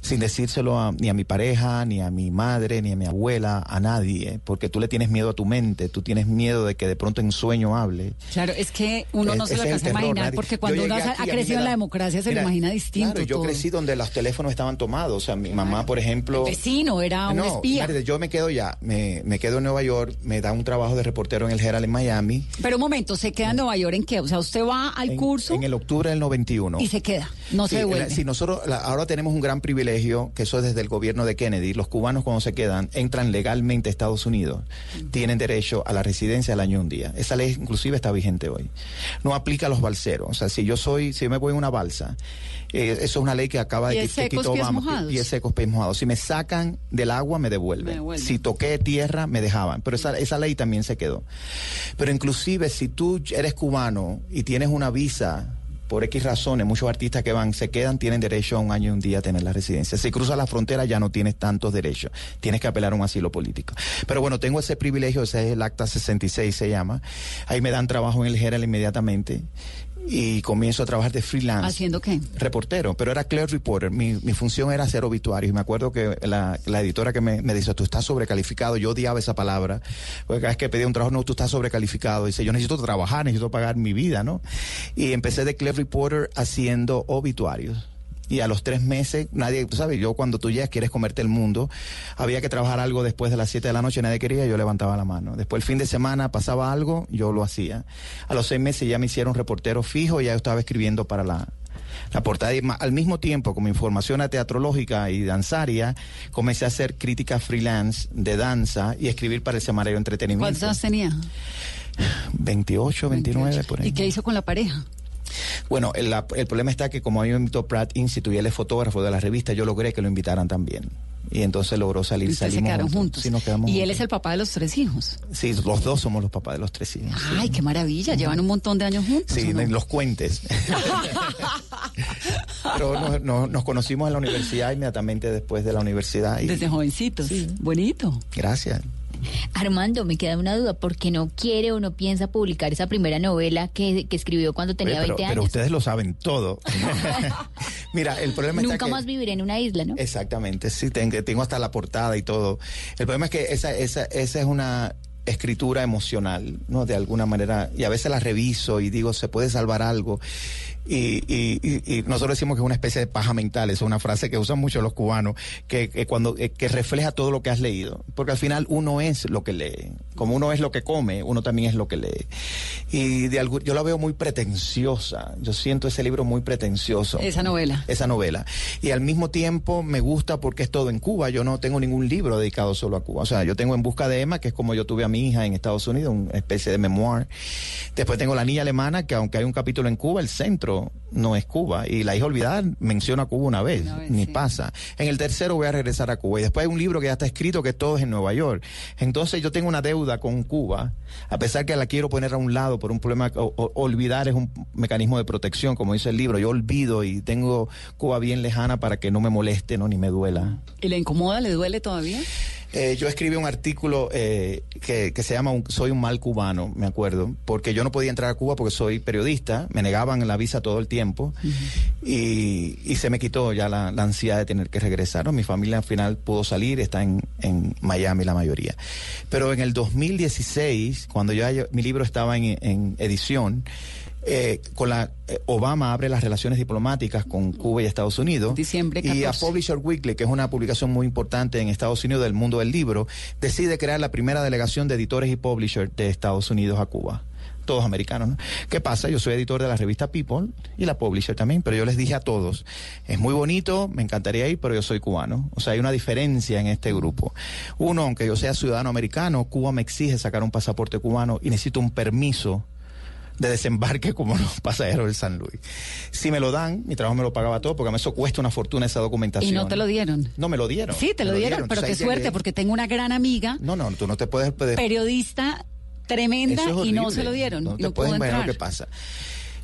S7: sin decírselo a- ni a mi pareja, ni a mi madre, ni a mi abuela, a nadie, porque tú le tienes miedo a tu mente, tú tienes miedo de que de pronto en sueño hable.
S6: Claro, es que uno no se lo alcanza a imaginar,
S7: nadie-
S6: porque cuando uno ha, crecido en la democracia se
S7: Mira,
S6: lo imagina distinto.
S7: Claro, yo
S6: todo.
S7: crecí donde los teléfonos estaban tomados. O sea, mi mamá, por ejemplo.
S6: El vecino era un
S7: no,
S6: espía.
S7: imagínate, yo me quedo ya, me, me quedo en Nueva York, me da un trabajo de reportero en el Herald en Miami.
S6: Pero un momento, ¿se queda en Nueva York en qué? O sea, usted va al
S7: en,
S6: curso
S7: En el octubre del 91.
S6: y se queda, no
S7: Sí,
S6: se devuelve.
S7: sí, nosotros la- ahora tenemos un gran privilegio, que eso es desde el gobierno de Kennedy. Los cubanos cuando se quedan, entran legalmente a Estados Unidos, tienen derecho a la residencia al año y un día. Esa ley inclusive está vigente hoy. No aplica a los balseros. O sea, si yo soy, si yo me voy en una balsa, eh, eso es una ley que acaba de que quitó Obama.
S6: mojados.
S7: Pies secos, pies mojados. Si me sacan del agua, me devuelven.
S6: Me devuelven.
S7: Si toqué tierra, me dejaban. Pero esa, esa ley también se quedó. Pero inclusive si tú eres cubano y tienes una visa por X razones, muchos artistas que van, se quedan, tienen derecho a un año y un día a tener la residencia. Si cruzas la frontera ya no tienes tantos derechos. Tienes que apelar a un asilo político. Pero bueno, tengo ese privilegio, ese es el Acta 66 se llama. Ahí me dan trabajo en el Herald inmediatamente y comienzo a trabajar de freelance
S6: ¿Haciendo qué?
S7: reportero, pero era clear reporter. Mi, mi función era hacer obituarios. Y me acuerdo que la, la editora que me, me dice, tú estás sobrecalificado. Yo odiaba esa palabra. Porque cada vez que pedía un trabajo, no, tú estás sobrecalificado. Dice, yo necesito trabajar, necesito pagar mi vida, ¿no? Y empecé de clear reporter haciendo obituarios. Y a los tres meses, nadie, tú sabes, yo cuando tú llegas quieres comerte el mundo, había que trabajar algo después de las siete de la noche, nadie quería, yo levantaba la mano. Después el fin de semana pasaba algo, yo lo hacía. A los seis meses ya me hicieron reportero fijo, ya yo estaba escribiendo para la, la portada. Y al mismo tiempo, como información teatrológica y danzaria, comencé a hacer crítica freelance de danza y escribir para el semanario de
S6: ¿Cuántos
S7: entretenimiento.
S6: años tenía?
S7: 28, 29, por ahí.
S6: ¿Y qué hizo con la pareja?
S7: Bueno, el, la- el problema está que como a mí me invitó Pratt Institute y él es fotógrafo de la revista, yo logré que lo invitaran también. Y entonces logró salir,
S6: Y ustedes se
S7: salimos
S6: quedaron juntos.
S7: Sí, nos quedamos
S6: y él es el papá de los tres hijos.
S7: Sí, los dos somos los papás de los tres hijos. sí.
S6: Ay, qué maravilla. Llevan un montón de años juntos.
S7: Sí,
S6: ¿o no?
S7: en los cuentes. Pero nos, nos- nos conocimos en la universidad inmediatamente después de la universidad. Y,
S6: Desde jovencitos. Bonito.
S7: Gracias.
S8: Armando, me queda una duda, ¿por qué no quiere o no piensa publicar esa primera novela que, que escribió cuando tenía
S7: Oye, pero,
S8: 20
S7: pero
S8: años?
S7: ustedes lo saben todo. Mira, el problema
S8: Nunca
S7: que-
S8: más viviré en una isla, ¿no?
S7: Exactamente, sí, tengo, tengo hasta la portada y todo. El problema es que esa, esa, esa es una escritura emocional, ¿no? De alguna manera, y a veces la reviso y digo, se puede salvar algo. Y, y- y- nosotros decimos que es una especie de paja mental, es una frase que usan mucho los cubanos, que, que cuando eh, que refleja todo lo que has leído, porque al final uno es lo que lee, como uno es lo que come, uno también es lo que lee. Y de algún, yo la veo muy pretenciosa, yo siento ese libro muy pretencioso
S6: Esa novela.
S7: esa novela. Y al mismo tiempo me gusta porque es todo en Cuba. Yo no tengo ningún libro dedicado solo a Cuba. O sea, yo tengo En Busca de Emma, que es como yo tuve a mi hija en Estados Unidos, una especie de memoir. Después tengo La Niña Alemana, que aunque hay un capítulo en Cuba, el centro no es Cuba. Y La Hija Olvidada menciona a Cuba una vez,
S6: Una vez,
S7: ni
S6: sí.
S7: pasa. En el tercero voy a regresar a Cuba. Y después hay un libro que ya está escrito que todo es en Nueva York. Entonces yo tengo una deuda con Cuba, a pesar que la quiero poner a un lado por un problema, o- o- olvidar es un mecanismo de protección, como dice el libro. Yo olvido y tengo Cuba bien lejana para que no me moleste, no ni me duela.
S6: ¿Y le incomoda, le duele todavía?
S7: Eh, yo escribí un artículo eh, que, que se llama un- Soy un mal cubano, me acuerdo, porque yo no podía entrar a Cuba porque soy periodista, me negaban la visa todo el tiempo y, y se me quitó ya la, la ansiedad de tener que regresar. ¿no? Mi familia al final pudo salir, está en, en Miami la mayoría. Pero en el 2016, cuando ya yo- mi libro estaba en, en edición, eh, con la eh, Obama abre las relaciones diplomáticas con Cuba y Estados Unidos.
S6: Diciembre
S7: Y a
S6: 14.
S7: Publisher Weekly, que es una publicación muy importante en Estados Unidos del mundo del libro, decide crear la primera delegación de editores y publishers de Estados Unidos a Cuba. Todos americanos, ¿no? ¿Qué pasa? Yo soy editor de la revista People y la publisher también, pero yo les dije a todos, es muy bonito, me encantaría ir, pero yo soy cubano. O sea, hay una diferencia en este grupo. Uno, aunque yo sea ciudadano americano, Cuba me exige sacar un pasaporte cubano y necesito un permiso de desembarque como los pasajeros del San Luis. Si me lo dan, mi trabajo me lo pagaba todo, porque a mí eso cuesta una fortuna esa documentación.
S6: Y no te lo dieron.
S7: No me lo dieron.
S6: Sí, te lo dieron, pero qué suerte,
S7: llegué.
S6: porque tengo una gran amiga,
S7: No, no, tú no te puedes...
S6: periodista tremenda,
S7: es
S6: y no se lo dieron.
S7: No
S6: No,
S7: te puedes imaginar lo que pasa.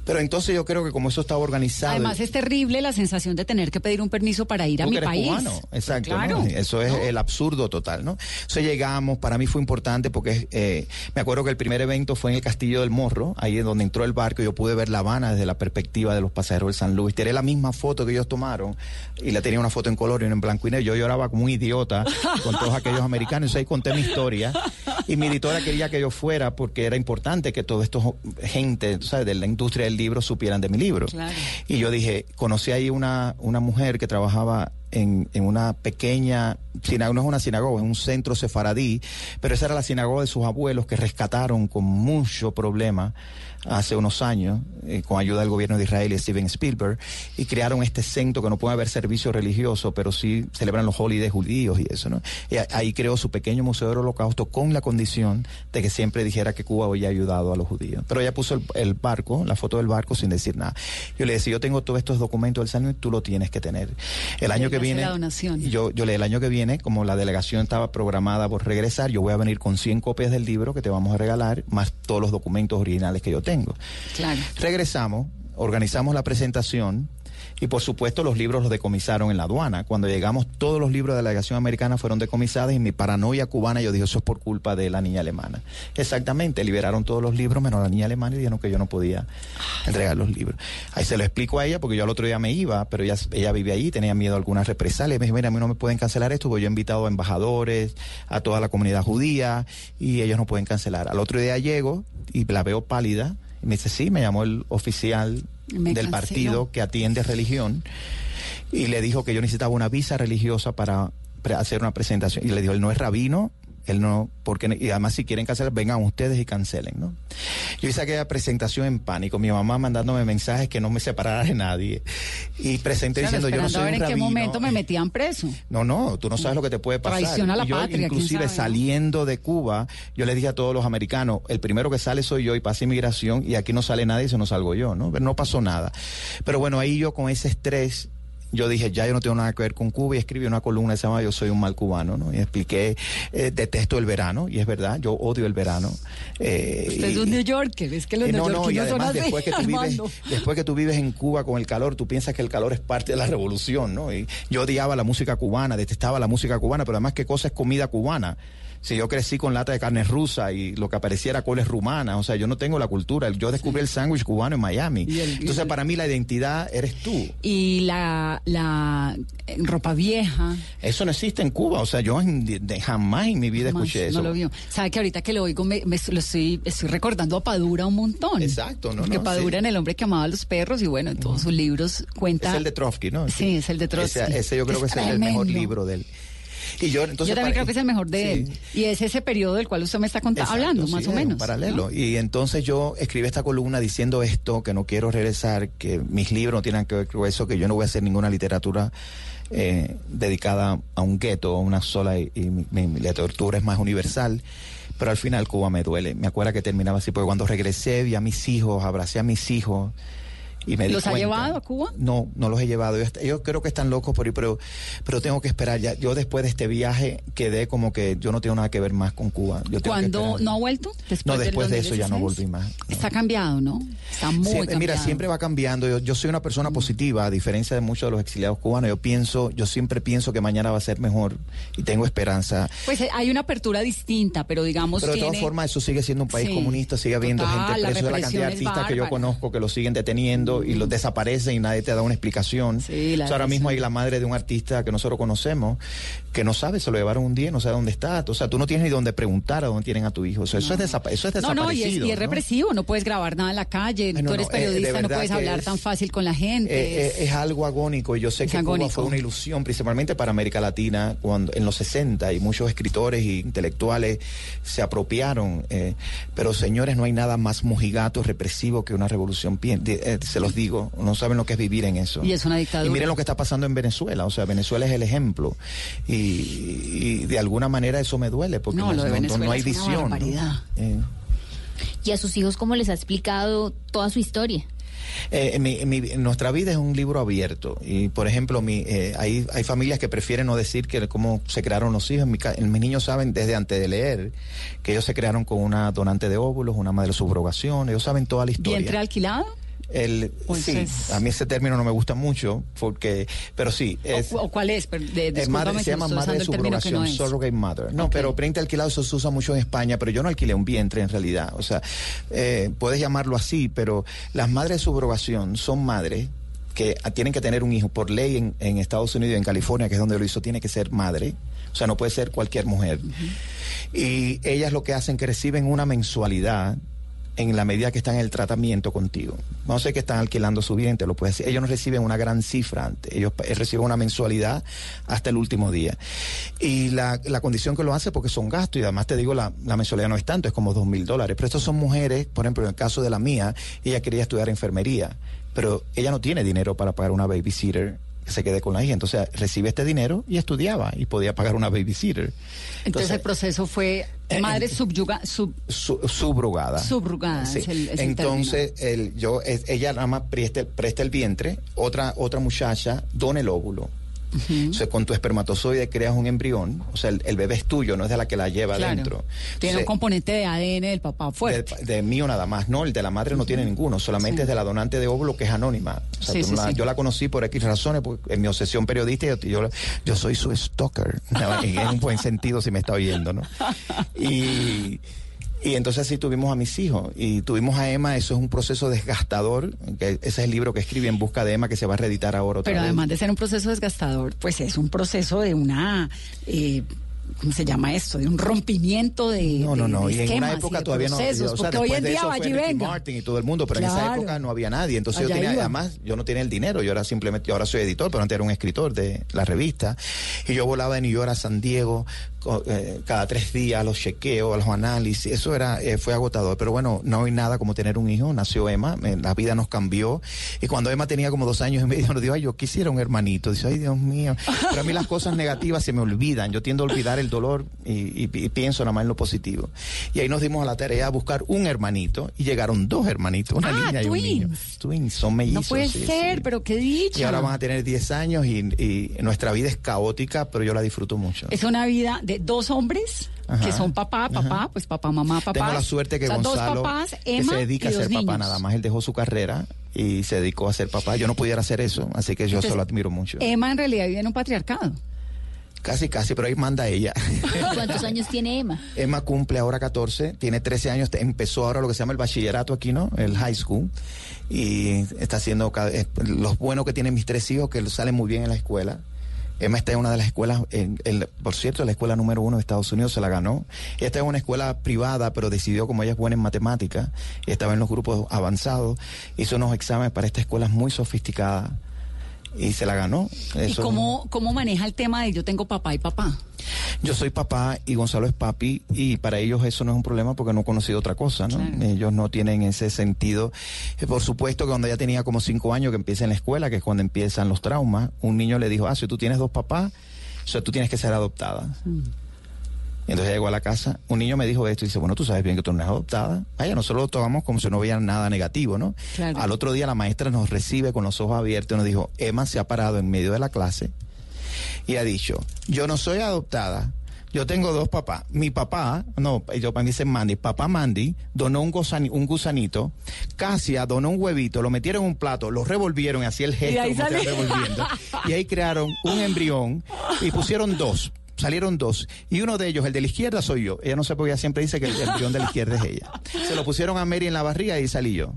S7: Pero entonces yo creo que como eso estaba organizado...
S6: Además es terrible la sensación de tener que pedir un permiso para ir a mi país.
S7: cubano, exacto.
S6: Claro.
S7: ¿no? Eso es el absurdo total, ¿no? Entonces llegamos, para mí fue importante porque eh, me acuerdo que el primer evento fue en el Castillo del Morro, ahí es donde entró el barco yo pude ver La Habana desde la perspectiva de los pasajeros del San Luis. Tiré la misma foto que ellos tomaron y la tenía una foto en color y una en blanco y negro. Yo lloraba como un idiota con todos aquellos americanos. Entonces ahí conté mi historia y mi editora quería que yo fuera porque era importante que todos estos gente, sabes, de la industria del libro supieran de mi libro.
S6: Claro.
S7: Y yo dije, conocí ahí una, una mujer que trabajaba en, en una pequeña sinagoga, no es una sinagoga, es un centro sefaradí, pero esa era la sinagoga de sus abuelos que rescataron con mucho problema hace unos años, eh, con ayuda del gobierno de Israel y Steven Spielberg, y crearon este centro que no puede haber servicio religioso, pero sí celebran los holidays judíos y eso, ¿no? Y ahí creó su pequeño museo del holocausto con la condición de que siempre dijera que Cuba había ayudado a los judíos. Pero ella puso el, barco, la foto del barco sin decir nada. Yo le decía, yo tengo todos estos documentos del San Luis, tú lo tienes que tener. El año que
S6: hace
S7: viene,
S6: la donación.
S7: yo, yo el año que viene, como la delegación estaba programada por regresar, yo voy a venir con 100 copias del libro que te vamos a regalar, más todos los documentos originales que yo tengo.
S6: Claro.
S7: Regresamos, organizamos la presentación y por supuesto los libros los decomisaron en la aduana. Cuando llegamos todos los libros de la delegación americana fueron decomisados y mi paranoia cubana yo dije eso es por culpa de la niña alemana. Exactamente, liberaron todos los libros menos la niña alemana y dijeron que yo no podía entregar los libros. Ahí se lo explico a ella porque yo al otro día me iba, pero ella, ella vive allí, tenía miedo a algunas represalias. Me dijo, mira, a mí no me pueden cancelar esto porque yo he invitado a embajadores, a toda la comunidad judía y ellos no pueden cancelar. Al otro día llego y la veo pálida y me dice, sí, me llamó el oficial
S6: Me
S7: del
S6: canceló.
S7: partido que atiende religión y le dijo que yo necesitaba una visa religiosa para hacer una presentación. Y le dijo, él no es rabino, él no, porque, y además si quieren cancelar, vengan ustedes y cancelen, ¿no? Yo hice aquella presentación en pánico, mi mamá mandándome mensajes que no me separara de nadie. Y presenté
S6: Claro,
S7: diciendo, yo no soy
S6: a ver
S7: un
S6: en qué momento me metían preso.
S7: No, no, tú no sabes lo que te puede pasar.
S6: La
S7: yo,
S6: patria, quién
S7: inclusive saliendo de Cuba, yo le dije a todos los americanos, el primero que sale soy yo y pasa inmigración y aquí no sale nadie y se no salgo yo, ¿no? Pero no pasó nada. Pero bueno, ahí yo con ese estrés yo dije, ya yo no tengo nada que ver con Cuba y escribí una columna que se llama Yo soy un mal cubano, ¿no? Y expliqué, eh, detesto el verano, y es verdad, yo odio el verano. Eh,
S6: Usted es
S7: y-
S6: un New Yorker, es que los
S7: y no, no, y
S6: son
S7: además después que, tú vives, después que tú vives en Cuba con el calor, tú piensas que el calor es parte de la revolución, ¿no? Y yo odiaba la música cubana, detestaba la música cubana, pero además qué cosa es comida cubana. Si yo crecí con lata de carne rusa y lo que aparecía era coles rumana, o sea, yo no tengo la cultura. Yo descubrí el sándwich cubano en Miami.
S6: El-
S7: Entonces,
S6: el-
S7: para mí la identidad eres tú.
S6: Y la, la eh, ropa vieja.
S7: Eso no existe en Cuba, o sea, yo en- de- jamás en mi vida
S6: Jamás,
S7: escuché eso.
S6: No lo vio. Sabe que ahorita que lo oigo, me, me- lo estoy, estoy recordando a Padura un montón.
S7: Exacto, ¿no?
S6: Porque
S7: no,
S6: Padura
S7: sí.
S6: en El hombre que amaba a los perros y bueno, en todos sus libros cuenta.
S7: Es el de Trotsky, ¿no?
S6: Sí, es el de Trotsky.
S7: Ese, ese yo creo que
S6: Es
S7: es el mejor libro de él. Y yo, entonces,
S6: Yo también
S7: para-
S6: creo que es el mejor de
S7: Sí.
S6: él. Y es ese periodo del cual usted me está
S7: Exacto,
S6: hablando,
S7: sí,
S6: más o menos.
S7: paralelo.
S6: ¿no?
S7: Y entonces yo escribí esta columna diciendo esto, que no quiero regresar, que mis libros no tienen que ver con eso, que yo no voy a hacer ninguna literatura eh, dedicada a un gueto, a una sola, y, y mi, mi- mi literatura es más universal. Pero al final Cuba me duele. Me acuerdo que terminaba así, porque cuando regresé vi a mis hijos, abracé a mis hijos. Y me di
S6: ¿Los ha llevado a Cuba?
S7: No, no los he llevado. Yo, yo creo que están locos por ir, pero, pero tengo que esperar ya. Yo después de este viaje quedé como que yo no tengo nada que ver más con Cuba. Yo tengo que
S6: ¿Cuándo
S7: esperar.
S6: no ha vuelto? Después
S7: No, después de eso ya no
S6: 2016.
S7: volví más.
S6: Está cambiado, ¿no? Está muy
S7: Siempre-
S6: cambiado.
S7: mira, siempre va cambiando. Yo, yo soy una persona positiva, a diferencia de muchos de los exiliados cubanos. Yo pienso, yo siempre pienso que mañana va a ser mejor y tengo esperanza.
S6: Pues eh, hay una apertura distinta, pero digamos
S7: Pero de
S6: tiene...
S7: todas formas, eso sigue siendo un país
S6: Sí,
S7: comunista, sigue habiendo
S6: total,
S7: gente
S6: la
S7: presa la
S6: represión
S7: cantidad de artistas que yo conozco que los siguen deteniendo y los desaparecen y nadie te da una explicación.
S6: Sí, la
S7: O sea, ahora mismo hay la madre de un artista que nosotros conocemos que no sabe, se lo llevaron un día, no sabe dónde está. O sea, tú no tienes ni dónde preguntar a dónde tienen a tu hijo. O sea, eso, es desapa- eso es
S6: No,
S7: desaparecido.
S6: no, y es, y es
S7: ¿no?
S6: represivo, no puedes grabar nada en la calle,
S7: no,
S6: tú eres
S7: eh,
S6: periodista, no puedes hablar
S7: es-
S6: tan fácil con la gente.
S7: Eh,
S6: es-
S7: eh, es algo agónico y yo sé que
S6: agónico.
S7: Cuba fue una ilusión principalmente para América Latina cuando en los 60 y muchos escritores e intelectuales se apropiaron eh, pero señores no hay nada más mojigato represivo que una revolución eh, se los digo no saben lo que es vivir en eso
S6: Y es una dictadura.
S7: y miren lo que está pasando en Venezuela o sea Venezuela es el ejemplo y, y de alguna manera eso me duele porque
S6: No,
S7: no,
S6: de
S7: hay
S6: es una
S7: visión. Eh,
S8: ¿Y a sus hijos cómo les ha explicado toda su historia?
S7: Eh, mi- mi- nuestra vida es un libro abierto y por ejemplo mi, eh, hay, hay familias que prefieren no decir que cómo se crearon los hijos. En mi mis niños saben desde antes de leer que ellos se crearon con una donante de óvulos, una madre subrogación, ellos saben toda la historia.
S6: ¿Vientre alquilado?
S7: El,
S6: Pues
S7: sí,
S6: es-
S7: a mí ese término no me gusta mucho porque, pero sí, es,
S6: ¿O, o cuál es? De,
S7: es
S6: discúlpame
S7: madre, se llama madre de
S6: no
S7: subrogación,
S6: es.
S7: surrogate mother. No, pero vientre alquilado eso se usa mucho en España, pero yo no alquilé un vientre en realidad. O sea, eh, puedes llamarlo así, pero las madres de subrogación son madres que tienen que tener un hijo por ley en, en Estados Unidos en California, que es donde lo hizo, tiene que ser madre. O sea, no puede ser cualquier mujer. Y ellas lo que hacen que reciben una mensualidad en la medida que están en el tratamiento contigo. No sé que están alquilando su vientre, lo puede decir. Ellos no reciben una gran cifra antes, ellos pa- reciben una mensualidad hasta el último día. Y la, la condición que lo hace porque son gastos y además te digo, la, la mensualidad no es tanto, es como dos mil dólares. Pero estas son mujeres, por ejemplo, en el caso de la mía, ella quería estudiar enfermería, pero ella no tiene dinero para pagar una babysitter que se quede con la hija. Entonces recibe este dinero y estudiaba y podía pagar una babysitter.
S6: Entonces, el proceso fue
S7: eh,
S6: madre
S7: eh,
S6: subyuga, sub,
S7: Su- subrogada.
S6: Subrogada,
S7: Sí.
S6: es el- es el
S7: Entonces, el, yo, es- ella nada más presta, presta el vientre, otra, otra muchacha dona el óvulo. O sea, con tu espermatozoide creas un embrión, o sea, el, el bebé es tuyo, no es de la que la lleva
S6: Claro.
S7: adentro.
S6: Tiene un componente de ADN del papá fuerte.
S7: de, de mío nada más, no, el de la madre no tiene ninguno, solamente
S6: Sí.
S7: es de la donante de óvulo que es anónima. O sea,
S6: Sí, sí.
S7: Yo la conocí por X razones, porque en mi obsesión periodista yo, yo, yo soy su stalker, en un buen sentido si me está oyendo, ¿no? Y, y entonces así tuvimos a mis hijos y tuvimos a Emma, eso es un proceso desgastador, que ese es el libro que escribí en busca de Emma que se va a reeditar ahora otra
S6: Pero
S7: vez.
S6: además de ser un proceso desgastador, pues es un proceso de una, eh, ¿cómo se llama esto? De un rompimiento de.
S7: No, no, no.
S6: de
S7: Y en una época todavía no.
S6: procesos,
S7: o sea,
S6: porque hoy en día
S7: Ricky
S6: venga.
S7: Martin y todo el mundo, pero en esa época no había nadie. Entonces
S6: Allá
S7: yo tenía,
S6: iba.
S7: además, yo no tenía el dinero. Yo era simplemente, yo ahora soy editor, pero antes era un escritor de la revista. Y yo volaba de New York a San Diego eh, cada tres días los chequeos, los análisis, eso era eh, fue agotador. Pero bueno, no hay nada como tener un hijo. Nació Emma, eh, la vida nos cambió. Y cuando Emma tenía como dos años y medio, nos dijo, ay, yo quisiera un hermanito. Dice, ay, Dios mío. Pero a mí las cosas negativas se me olvidan. Yo tiendo a olvidar el dolor y, y- y pienso nada más en lo positivo. Y ahí nos dimos a la tarea de buscar un hermanito y llegaron dos hermanitos, una
S6: Ah,
S7: niña y un niño.
S6: twins.
S7: Twins, son mellizos.
S6: No puede
S7: sí,
S6: ser,
S7: sí.
S6: pero qué dicha.
S7: Y ahora van a tener 10 años y, y nuestra vida es caótica, pero yo la disfruto mucho.
S6: Es una vida de dos hombres
S7: Ajá.
S6: que son papá, papá, pues papá, mamá, papá.
S7: Tengo la suerte que
S6: O sea,
S7: Gonzalo,
S6: dos papás,
S7: que
S6: Emma
S7: se dedica
S6: y
S7: a ser papá
S6: niños.
S7: nada más, él dejó su carrera y se dedicó a ser papá. Yo no pudiera hacer eso, así que yo
S6: Entonces,
S7: solo admiro mucho.
S6: Emma en realidad vive en un patriarcado.
S7: Casi, casi, pero ahí manda ella.
S8: ¿Cuántos años tiene Emma?
S7: Emma cumple ahora 14, tiene 13 años, empezó ahora lo que se llama el bachillerato aquí, ¿no? El high school. Y está haciendo, cada- eh, los buenos que tienen mis tres hijos, que salen muy bien en la escuela. Está en una de las escuelas, por cierto, la escuela número uno de Estados Unidos se la ganó. Esta es una escuela privada, pero decidió, como ella es buena en matemáticas, estaba en los grupos avanzados, hizo unos exámenes para esta escuela muy sofisticada y se la ganó.
S6: ¿Y cómo, cómo maneja el tema de yo tengo papá y papá?
S7: yo soy papá y Gonzalo es papi y para ellos eso no es un problema porque no he conocido otra cosa, ¿no?
S6: Claro.
S7: Ellos no tienen ese sentido. Eh, Por supuesto que cuando ella tenía como cinco años que empieza en la escuela, que es cuando empiezan los traumas, un niño le dijo, ah, si tú tienes dos papás, o sea, tú tienes que ser adoptada. Y entonces llegó a la casa, un niño me dijo esto y dice, bueno, tú sabes bien que tú no eres adoptada. Vaya, nosotros lo tomamos como si no hubiera nada negativo, ¿no?
S6: Claro.
S7: Al otro día la maestra nos recibe con los ojos abiertos y nos dijo, Emma se ha parado en medio de la clase y ha dicho, yo no soy adoptada. Yo tengo dos papás. Mi papá, no, para mí dicen Mandy, papá Mandy donó un, gusani- un gusanito, Casia donó un huevito, lo metieron en un plato, lo revolvieron y hacía el gesto
S6: ahí
S7: como que
S6: sale.
S7: revolviendo. Y ahí crearon un embrión y pusieron dos. Salieron dos. Y uno de ellos, el de la izquierda, soy yo. Ella no sé por qué ella siempre dice que el embrión de la izquierda es ella. Se lo pusieron a Mary en la barriga y salí yo.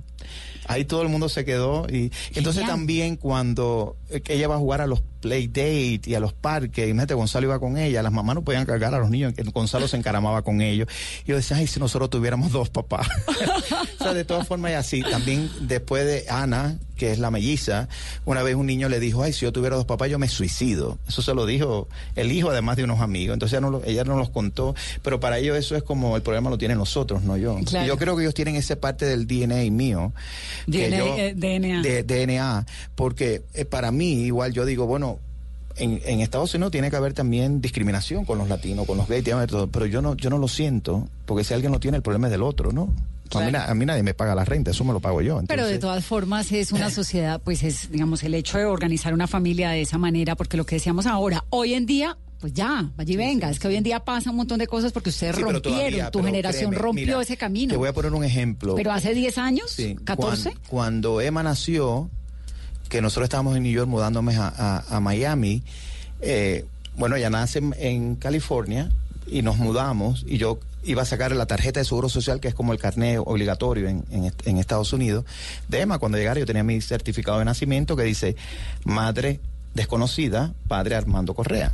S7: Ahí todo el mundo se quedó. Y entonces
S6: Genial.
S7: también cuando eh, ella va a jugar a los play date y a los parques, imagínate, Gonzalo iba con ella, las mamás no podían cargar a los niños, que Gonzalo se encaramaba con ellos. Y yo decía, ay, si nosotros tuviéramos dos papás. o sea, de todas formas, y así. También después de Ana, que es la melliza, una vez un niño le dijo, ay, si yo tuviera dos papás, yo me suicido. Eso se lo dijo el hijo, además de unos amigos. Entonces ella no, lo- ella no los contó, pero para ellos eso es como el problema lo tienen nosotros, no yo.
S6: Claro.
S7: Y yo creo que ellos tienen esa parte del DNA mío.
S6: DNA,
S7: yo-
S6: eh, DNA.
S7: de DNA, porque eh, para mí, igual yo digo, bueno, en, en Estados Unidos tiene que haber también discriminación con los latinos, con los gays, todo, pero yo no, yo no lo siento, porque si alguien lo tiene, el problema es del otro, ¿no? A, mí, a nadie me paga la renta, eso me lo pago yo.
S6: Pero de todas formas es una sociedad, pues es, digamos, el hecho de organizar una familia de esa manera, porque lo que decíamos ahora, hoy en día, pues ya, y venga, es que hoy en día pasa un montón de cosas porque ustedes rompieron,
S7: todavía,
S6: tu generación
S7: créeme,
S6: rompió
S7: mira,
S6: ese camino.
S7: Te voy a poner un ejemplo.
S6: Pero hace 10 años,
S7: Sí,
S6: 14,
S7: cuan- Cuando, Emma nació, que nosotros estábamos en New York mudándome a, a- a Miami, eh, bueno, ella nace en, en California y nos mudamos y yo iba a sacar la tarjeta de seguro social, que es como el carnet obligatorio en, en Estados Unidos, de Emma. Cuando llegara yo tenía mi certificado de nacimiento que dice madre desconocida, padre Armando Correa.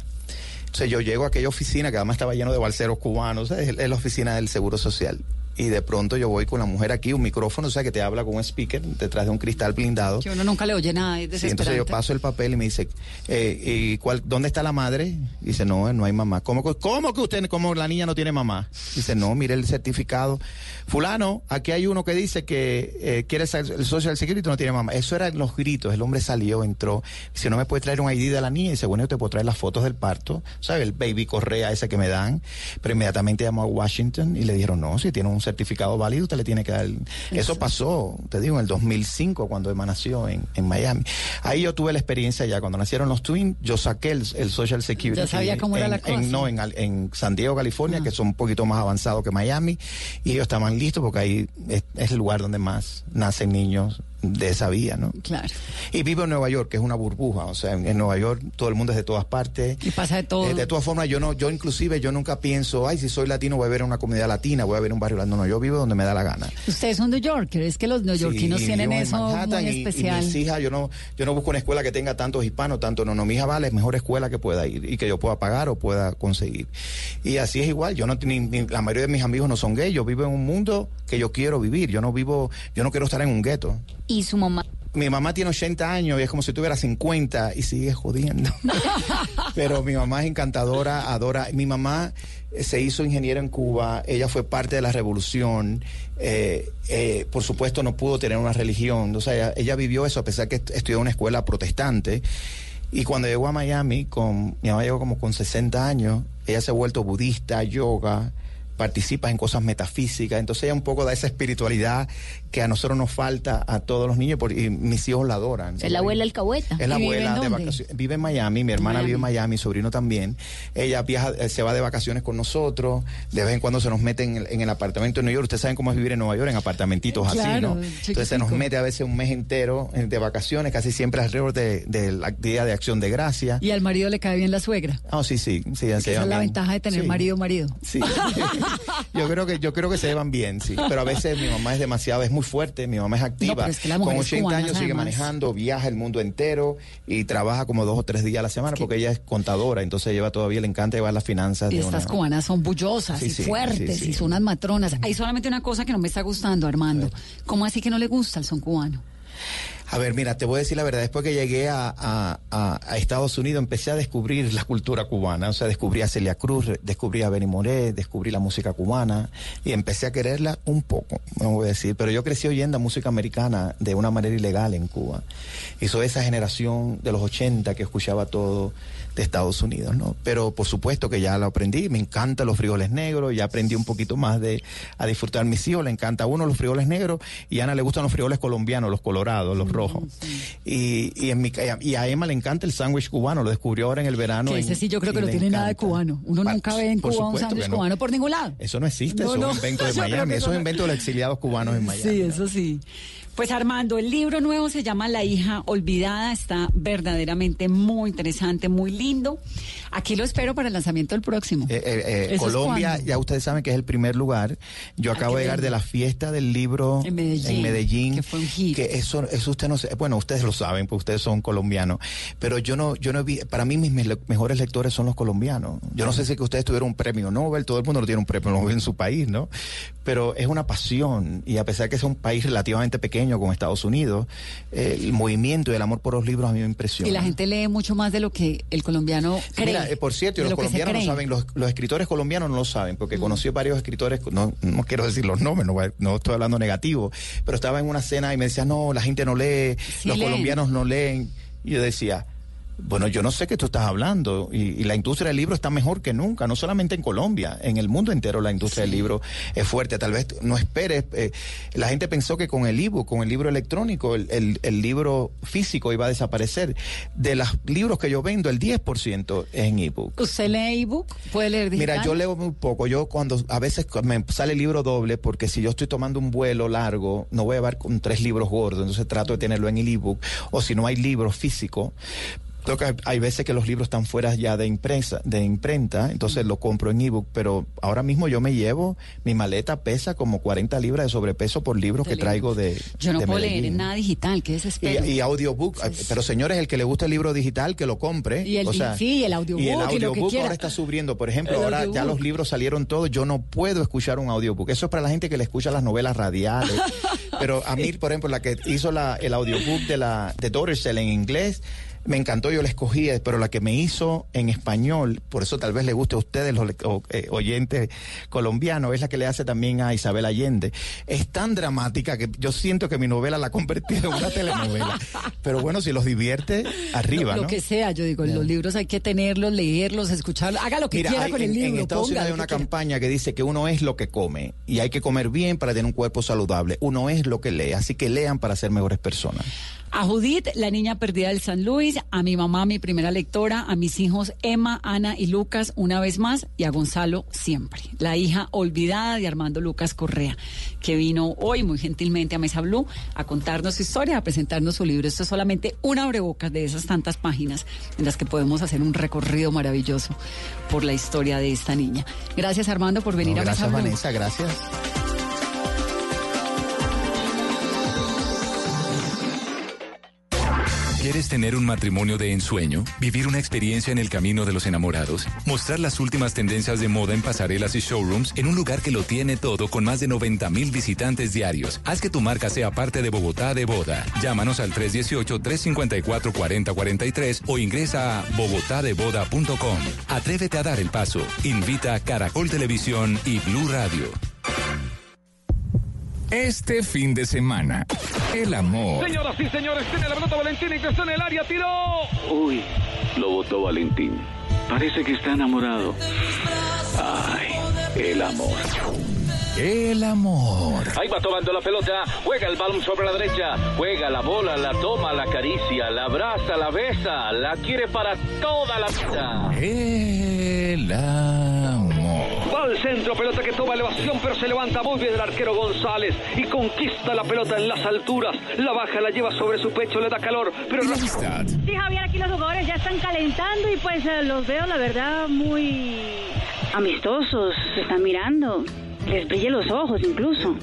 S7: Yo llego a aquella oficina que además estaba lleno de balseros cubanos, es la oficina del Seguro Social. Y de pronto yo voy con la mujer aquí, un micrófono, o sea, que te habla con un speaker detrás de un cristal blindado.
S6: que uno nunca le oye nada, es
S7: Sí, entonces yo paso el papel y me dice, eh, ¿y cuál, ¿dónde está la madre? Dice, no, no hay mamá. ¿Cómo, que- cómo que usted, cómo la niña no tiene mamá? Dice, no, mire el certificado. Fulano, aquí hay uno que dice que eh, quiere ser el Social Security y no tiene mamá. Eso eran los gritos. El hombre salió, entró. Dice, no me puede traer un ID de la niña. Dice, bueno, yo te puedo traer las fotos del parto. ¿Sabe? El baby correa ese que me dan. Pero inmediatamente llamó a Washington y le dijeron, no, si tiene un certificado válido, usted le tiene que dar. el-". Eso pasó, te digo, en el 2005, cuando Emma nació en, en Miami. Ahí yo tuve la experiencia ya. Cuando nacieron los twins, yo saqué el, el Social Security.
S6: Ya sabía cómo era
S7: en-
S6: la
S7: en-
S6: cosa.
S7: no, en, al- en San Diego, California, que son un poquito más avanzados que Miami. Y ellos estaban listos porque ahí es, es el lugar donde más nacen niños de esa vía, ¿no?
S6: Claro.
S7: Y vivo en Nueva York, que es una burbuja. O sea, en, en Nueva York todo el mundo es de todas partes.
S6: Y pasa de todo.
S7: Eh, de todas formas, yo no, yo inclusive yo nunca pienso, ay, si soy latino voy a ver una comunidad latina, voy a ver un barrio latino. No, yo vivo donde me da la gana.
S6: Usted es un New Yorker, es que los neoyorquinos
S7: Sí,
S6: tienen eso
S7: Manhattan
S6: muy
S7: y- y
S6: especial.
S7: mis hijas, yo no, yo no busco una escuela que tenga tantos hispanos, tanto no, no, mi hija vale, es mejor escuela que pueda ir y que yo pueda pagar o pueda conseguir. Y así es igual, yo no, ni, ni- la mayoría de mis amigos no son gays, yo vivo en un mundo que yo quiero vivir, yo no vivo, yo no quiero estar en un gueto.
S8: ¿Y su mamá
S7: mi mamá tiene 80 años y es como si tuviera 50 y sigue jodiendo. Pero mi mamá es encantadora, adora. Mi mamá eh, se hizo ingeniera en Cuba, ella fue parte de la revolución. eh, eh, por supuesto, no pudo tener una religión. O sea, ella, ella vivió eso a pesar que est- estudió en una escuela protestante. Y cuando llegó a Miami, con, mi mamá llegó como con 60 años, ella se ha vuelto budista, yoga, participa en cosas metafísicas, entonces ella un poco da esa espiritualidad que a nosotros nos falta a todos los niños, porque y mis hijos la adoran.
S8: Es la abuela alcahueta.
S7: Es la
S6: ¿Y vive en
S7: abuela de vacaciones. Vive en Miami, mi hermana
S6: Miami.
S7: vive en Miami, mi sobrino también. Ella viaja, eh, se va de vacaciones con nosotros, de vez en cuando se nos mete en el, en el apartamento de Nueva York. Ustedes saben cómo es vivir en Nueva York, en apartamentitos así, ¿no? Entonces se nos mete a veces un mes entero eh, de vacaciones, casi siempre alrededor de, de la Día de Acción de Gracia.
S6: Y al marido le cae bien la suegra.
S7: Ah, sí, sí, sí, ya se
S6: Esa es la ventaja de tener
S7: Sí.
S6: marido marido.
S7: Sí. yo creo que yo creo que se llevan bien, sí. Pero a veces mi mamá es demasiado, es muy fuerte, mi mamá es activa.
S6: pero es que las
S7: Con
S6: mujeres
S7: 80
S6: cubanas,
S7: años sigue
S6: además.
S7: manejando, viaja el mundo entero y trabaja como dos o tres días a la semana porque ella es contadora, entonces lleva todavía, le encanta llevar las finanzas
S6: Y
S7: de
S6: estas
S7: una-
S6: cubanas son bullosas
S7: Sí,
S6: y
S7: sí,
S6: fuertes
S7: sí.
S6: y son unas matronas. Hay solamente una cosa que no me está gustando, Armando. ¿Cómo así que no le gusta el son cubano?
S7: A ver, mira, te voy a decir la verdad. Después que llegué a, Estados Unidos, empecé a descubrir la cultura cubana. O sea, descubrí a Celia Cruz, descubrí a Benny Moré, descubrí la música cubana y empecé a quererla un poco, no voy a decir. Pero yo crecí oyendo música americana de una manera ilegal en Cuba. Y soy esa generación de los 80 que escuchaba todo de Estados Unidos, ¿no? Pero por supuesto que ya lo aprendí. Me encantan los frijoles negros. Ya aprendí un poquito más de a disfrutar mis hijos. Le encanta a uno los frijoles negros y a Ana le gustan los frijoles colombianos, los colorados, los rojos. Y, y, en mi, y a Emma le encanta el sándwich cubano. Lo descubrió ahora en el verano.
S6: Que
S7: en-
S6: ese sí yo creo que no tiene nada de cubano. Uno nunca ve en Cuba un sándwich
S7: no.
S6: cubano por ningún lado.
S7: Eso no existe,
S6: No,
S7: eso
S6: no.
S7: es un invento de Miami. Eso es invento de los exiliados cubanos en Miami.
S6: Sí, eso sí. Pues Armando, el libro nuevo se llama La hija olvidada, está verdaderamente muy interesante, muy lindo. Aquí lo espero para el lanzamiento del próximo.
S7: Eh, eh, eh,
S6: ¿Eso es
S7: Colombia, ya ustedes saben que es el primer lugar. Yo acabo de llegar de la fiesta del libro
S6: En Medellín,
S7: Medellín,
S6: que fue un hit.
S7: que eso, eso usted no sé, bueno, ustedes lo saben, porque ustedes son colombianos, pero yo no, yo no vi, para mí mis me- mejores lectores son los colombianos. Yo no sé si que ustedes tuvieron un premio Nobel, todo el mundo no tiene un premio Nobel en su país, ¿no? Pero es una pasión y a pesar que es un país relativamente pequeño como Estados Unidos, eh, el movimiento y el amor por los libros a mí me impresiona.
S6: Y la gente lee mucho más de lo que el colombiano cree.
S7: Mira, eh, por cierto, los
S6: lo
S7: colombianos no.
S6: Mm.
S7: saben, los, los escritores colombianos no lo saben, porque conocí varios escritores, no, no quiero decir los nombres, no, no estoy hablando negativo, pero estaba en una cena y me decía, no, la gente no lee,
S6: Sí
S7: los
S6: leen.
S7: colombianos no leen. Y yo decía, bueno, yo no sé qué tú estás hablando, y, y la industria del libro está mejor que nunca, no solamente en Colombia, en el mundo entero la industria del libro es fuerte. Tal vez no esperes, eh, la gente pensó que con el ebook, con el libro electrónico, el, el- el libro físico iba a desaparecer. De los libros que yo vendo, el 10% es en ebook.
S6: ¿Usted lee ebook? ¿Puede leer digital?
S7: Mira, yo leo muy poco. Yo cuando a veces me sale libro doble, porque si yo estoy tomando un vuelo largo, no voy a llevar con tres libros gordos, entonces trato de tenerlo en el ebook. O si no hay libro físico. Hay- veces que los libros están fuera ya de impresa, de imprenta, entonces lo compro en ebook, pero ahora mismo yo me llevo, mi maleta pesa como 40 libras de sobrepeso por libros que
S6: libros.
S7: traigo de
S6: Yo no
S7: de
S6: puedo leer en nada digital, que desespero.
S7: Y, y audiobook, eh, pero señores, el que le gusta el libro digital, que lo compre.
S6: Y el-
S7: o sea,
S6: sí, el audiobook
S7: Y el
S6: y lo que
S7: audiobook
S6: quiera.
S7: ahora está subiendo. Por ejemplo,
S6: El
S7: ahora ya los libros salieron todos. Yo no puedo escuchar un audiobook. Eso es para la gente que le escucha las novelas radiales. pero a mí, por ejemplo, la que hizo la, el audiobook de la de Daughter en inglés. Me encantó, yo la escogí, pero la que me hizo en español, por eso tal vez le guste a ustedes, los o- eh, oyentes colombianos, es la que le hace también a Isabel Allende. Es tan dramática que yo siento que mi novela la ha convertido en una telenovela. Pero bueno, si los divierte, arriba,
S6: lo, lo
S7: ¿no?
S6: que sea, yo digo, los libros hay que tenerlos, leerlos, escucharlos, haga lo que
S7: Mira,
S6: quiera
S7: hay-
S6: con el
S7: en,
S6: libro.
S7: en Estados Unidos hay una
S6: que quiera.
S7: campaña que dice que uno es lo que come y hay que comer bien para tener un cuerpo saludable. Uno es lo que lee, así que lean para ser mejores personas.
S6: A Judith, la niña perdida del San Luis, a mi mamá, mi primera lectora, a mis hijos Emma, Ana y Lucas una vez más y a Gonzalo siempre, la hija olvidada de Armando Lucas Correa, que vino hoy muy gentilmente a Mesa Blue a contarnos su historia, a presentarnos su libro. Esto es solamente una abrebocas de esas tantas páginas en las que podemos hacer un recorrido maravilloso por la historia de esta niña. Gracias Armando por venir
S7: No,
S6: a Mesa
S7: gracias,
S6: Blue.
S7: Vanessa, gracias.
S5: ¿Quieres tener un matrimonio de ensueño? ¿Vivir una experiencia en el camino de los enamorados? ¿Mostrar las últimas tendencias de moda en pasarelas y showrooms en un lugar que lo tiene todo con más de 90 mil visitantes diarios? Haz que tu marca sea parte de Bogotá de Boda. Llámanos al 318-354-4043 o ingresa a bogotadeboda.com. Atrévete a dar el paso. Invita a Caracol Televisión y Blue Radio.
S9: Este fin de semana, el amor.
S10: Señoras y señores, tiene la pelota Valentín, ingresó en el área, tiró.
S11: Uy, lo votó Valentín. Parece que está enamorado. Ay, el amor.
S9: El amor.
S10: Ahí va tomando la pelota, juega el balón sobre la derecha, juega la bola, la toma, la acaricia, la abraza, la besa, la quiere para toda la vida.
S9: El amor.
S10: Al centro, pelota que toma elevación, pero se levanta muy bien el arquero González y conquista la pelota en las alturas. La baja, la lleva sobre su pecho, le da calor, pero...
S9: Y la amistad.
S12: Sí, Javier, aquí los jugadores ya están calentando y pues eh, los veo, la verdad, muy amistosos. Se están mirando. Les brilla los ojos incluso.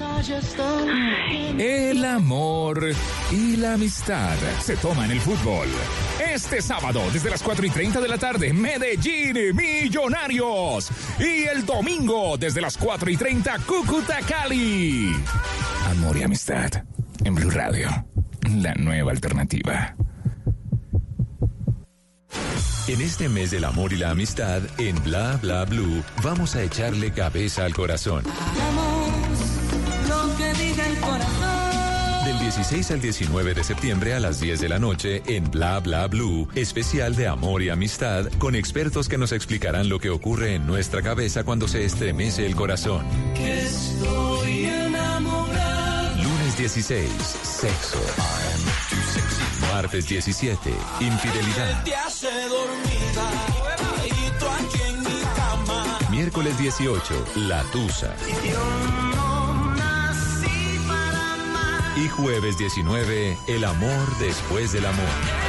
S9: El amor y la amistad se toman el fútbol. Este sábado, desde las 4 y 30 de la tarde, Medellín Millonarios. Y el domingo, desde las 4 y 30, Cúcuta Cali. Amor y amistad en Blue Radio, la nueva alternativa.
S5: En este mes del amor y la amistad, en Bla Bla Blue, vamos a echarle cabeza al corazón.
S13: lo que diga el corazón.
S5: Del 16 al 19 de septiembre a las 10 de la noche en Bla Bla Blue, especial de amor y amistad con expertos que nos explicarán lo que ocurre en nuestra cabeza cuando se estremece el corazón.
S13: Que estoy enamorado.
S5: Lunes 16, sexo. Martes 17, infidelidad. Miércoles 18, la tusa. Y jueves 19, el amor después del amor.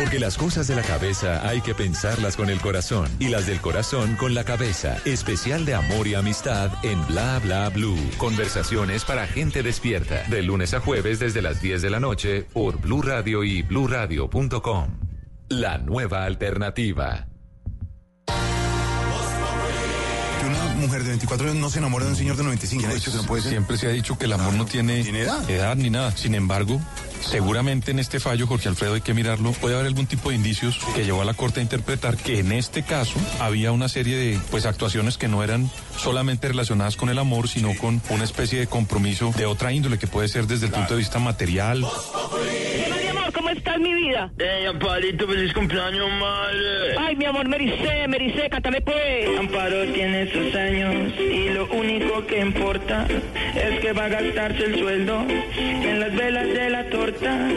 S5: Porque las cosas de la cabeza hay que pensarlas con el corazón y las del corazón con la cabeza. Especial de amor y amistad en Bla Bla Blue. Conversaciones para gente despierta. De lunes a jueves desde las 10 de la noche por Blue Radio y bluradio.com. La nueva alternativa.
S14: Mujer de 24 años no se enamora de un señor de 95.
S15: De hecho, Siempre se ha dicho que el amor no tiene, edad? ni nada. Sin embargo, seguramente en este fallo, Jorge Alfredo, hay que mirarlo. Puede haber algún tipo de indicios que llevó a la Corte a interpretar que en este caso había una serie de pues actuaciones que no eran solamente relacionadas con el amor, sino con una especie de compromiso de otra índole que puede ser desde el punto de vista material.
S12: ¿Cómo estás, mi vida?
S16: Ey, Amparito, feliz cumpleaños, madre.
S12: Ay, mi amor, Mericé, Mericé, cántame pues.
S16: Amparo tiene sus años y lo único que importa es que va a gastarse el sueldo en las velas de la torta.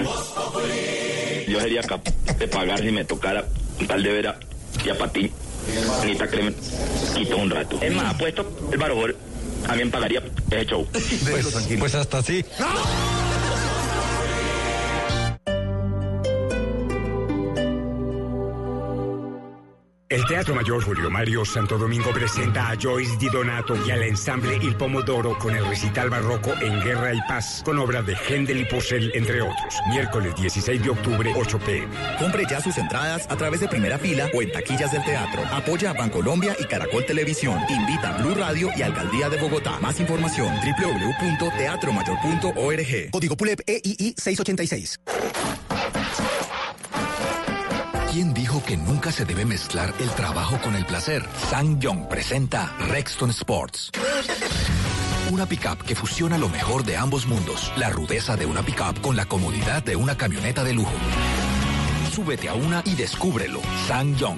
S17: Yo sería capaz de pagar si me tocara un tal de vera y a ti, Anita Clemen, quito un rato. Es más, apuesto el barojor, también pagaría ese show.
S15: Pues, pues hasta así.
S18: El Teatro Mayor Julio Mario Santo Domingo presenta a Joyce Di Donato y al ensamble Il Pomodoro con el recital barroco En Guerra y Paz, con obras de Händel y Purcell, entre otros. Miércoles 16 de octubre, 8 pm.
S19: Compre ya sus entradas a través de primera fila o en taquillas del teatro. Apoya a Bancolombia y Caracol Televisión. Invita a Blue Radio y Alcaldía de Bogotá. Más información www.teatromayor.org.
S20: Código PULEP EII 686.
S21: ¿Quién dijo que nunca se debe mezclar el trabajo con el placer? Sang Young presenta Rexton Sports. Una pickup que fusiona lo mejor de ambos mundos. La rudeza de una pickup con la comodidad de una camioneta de lujo. Súbete a una y descúbrelo. Sang Young.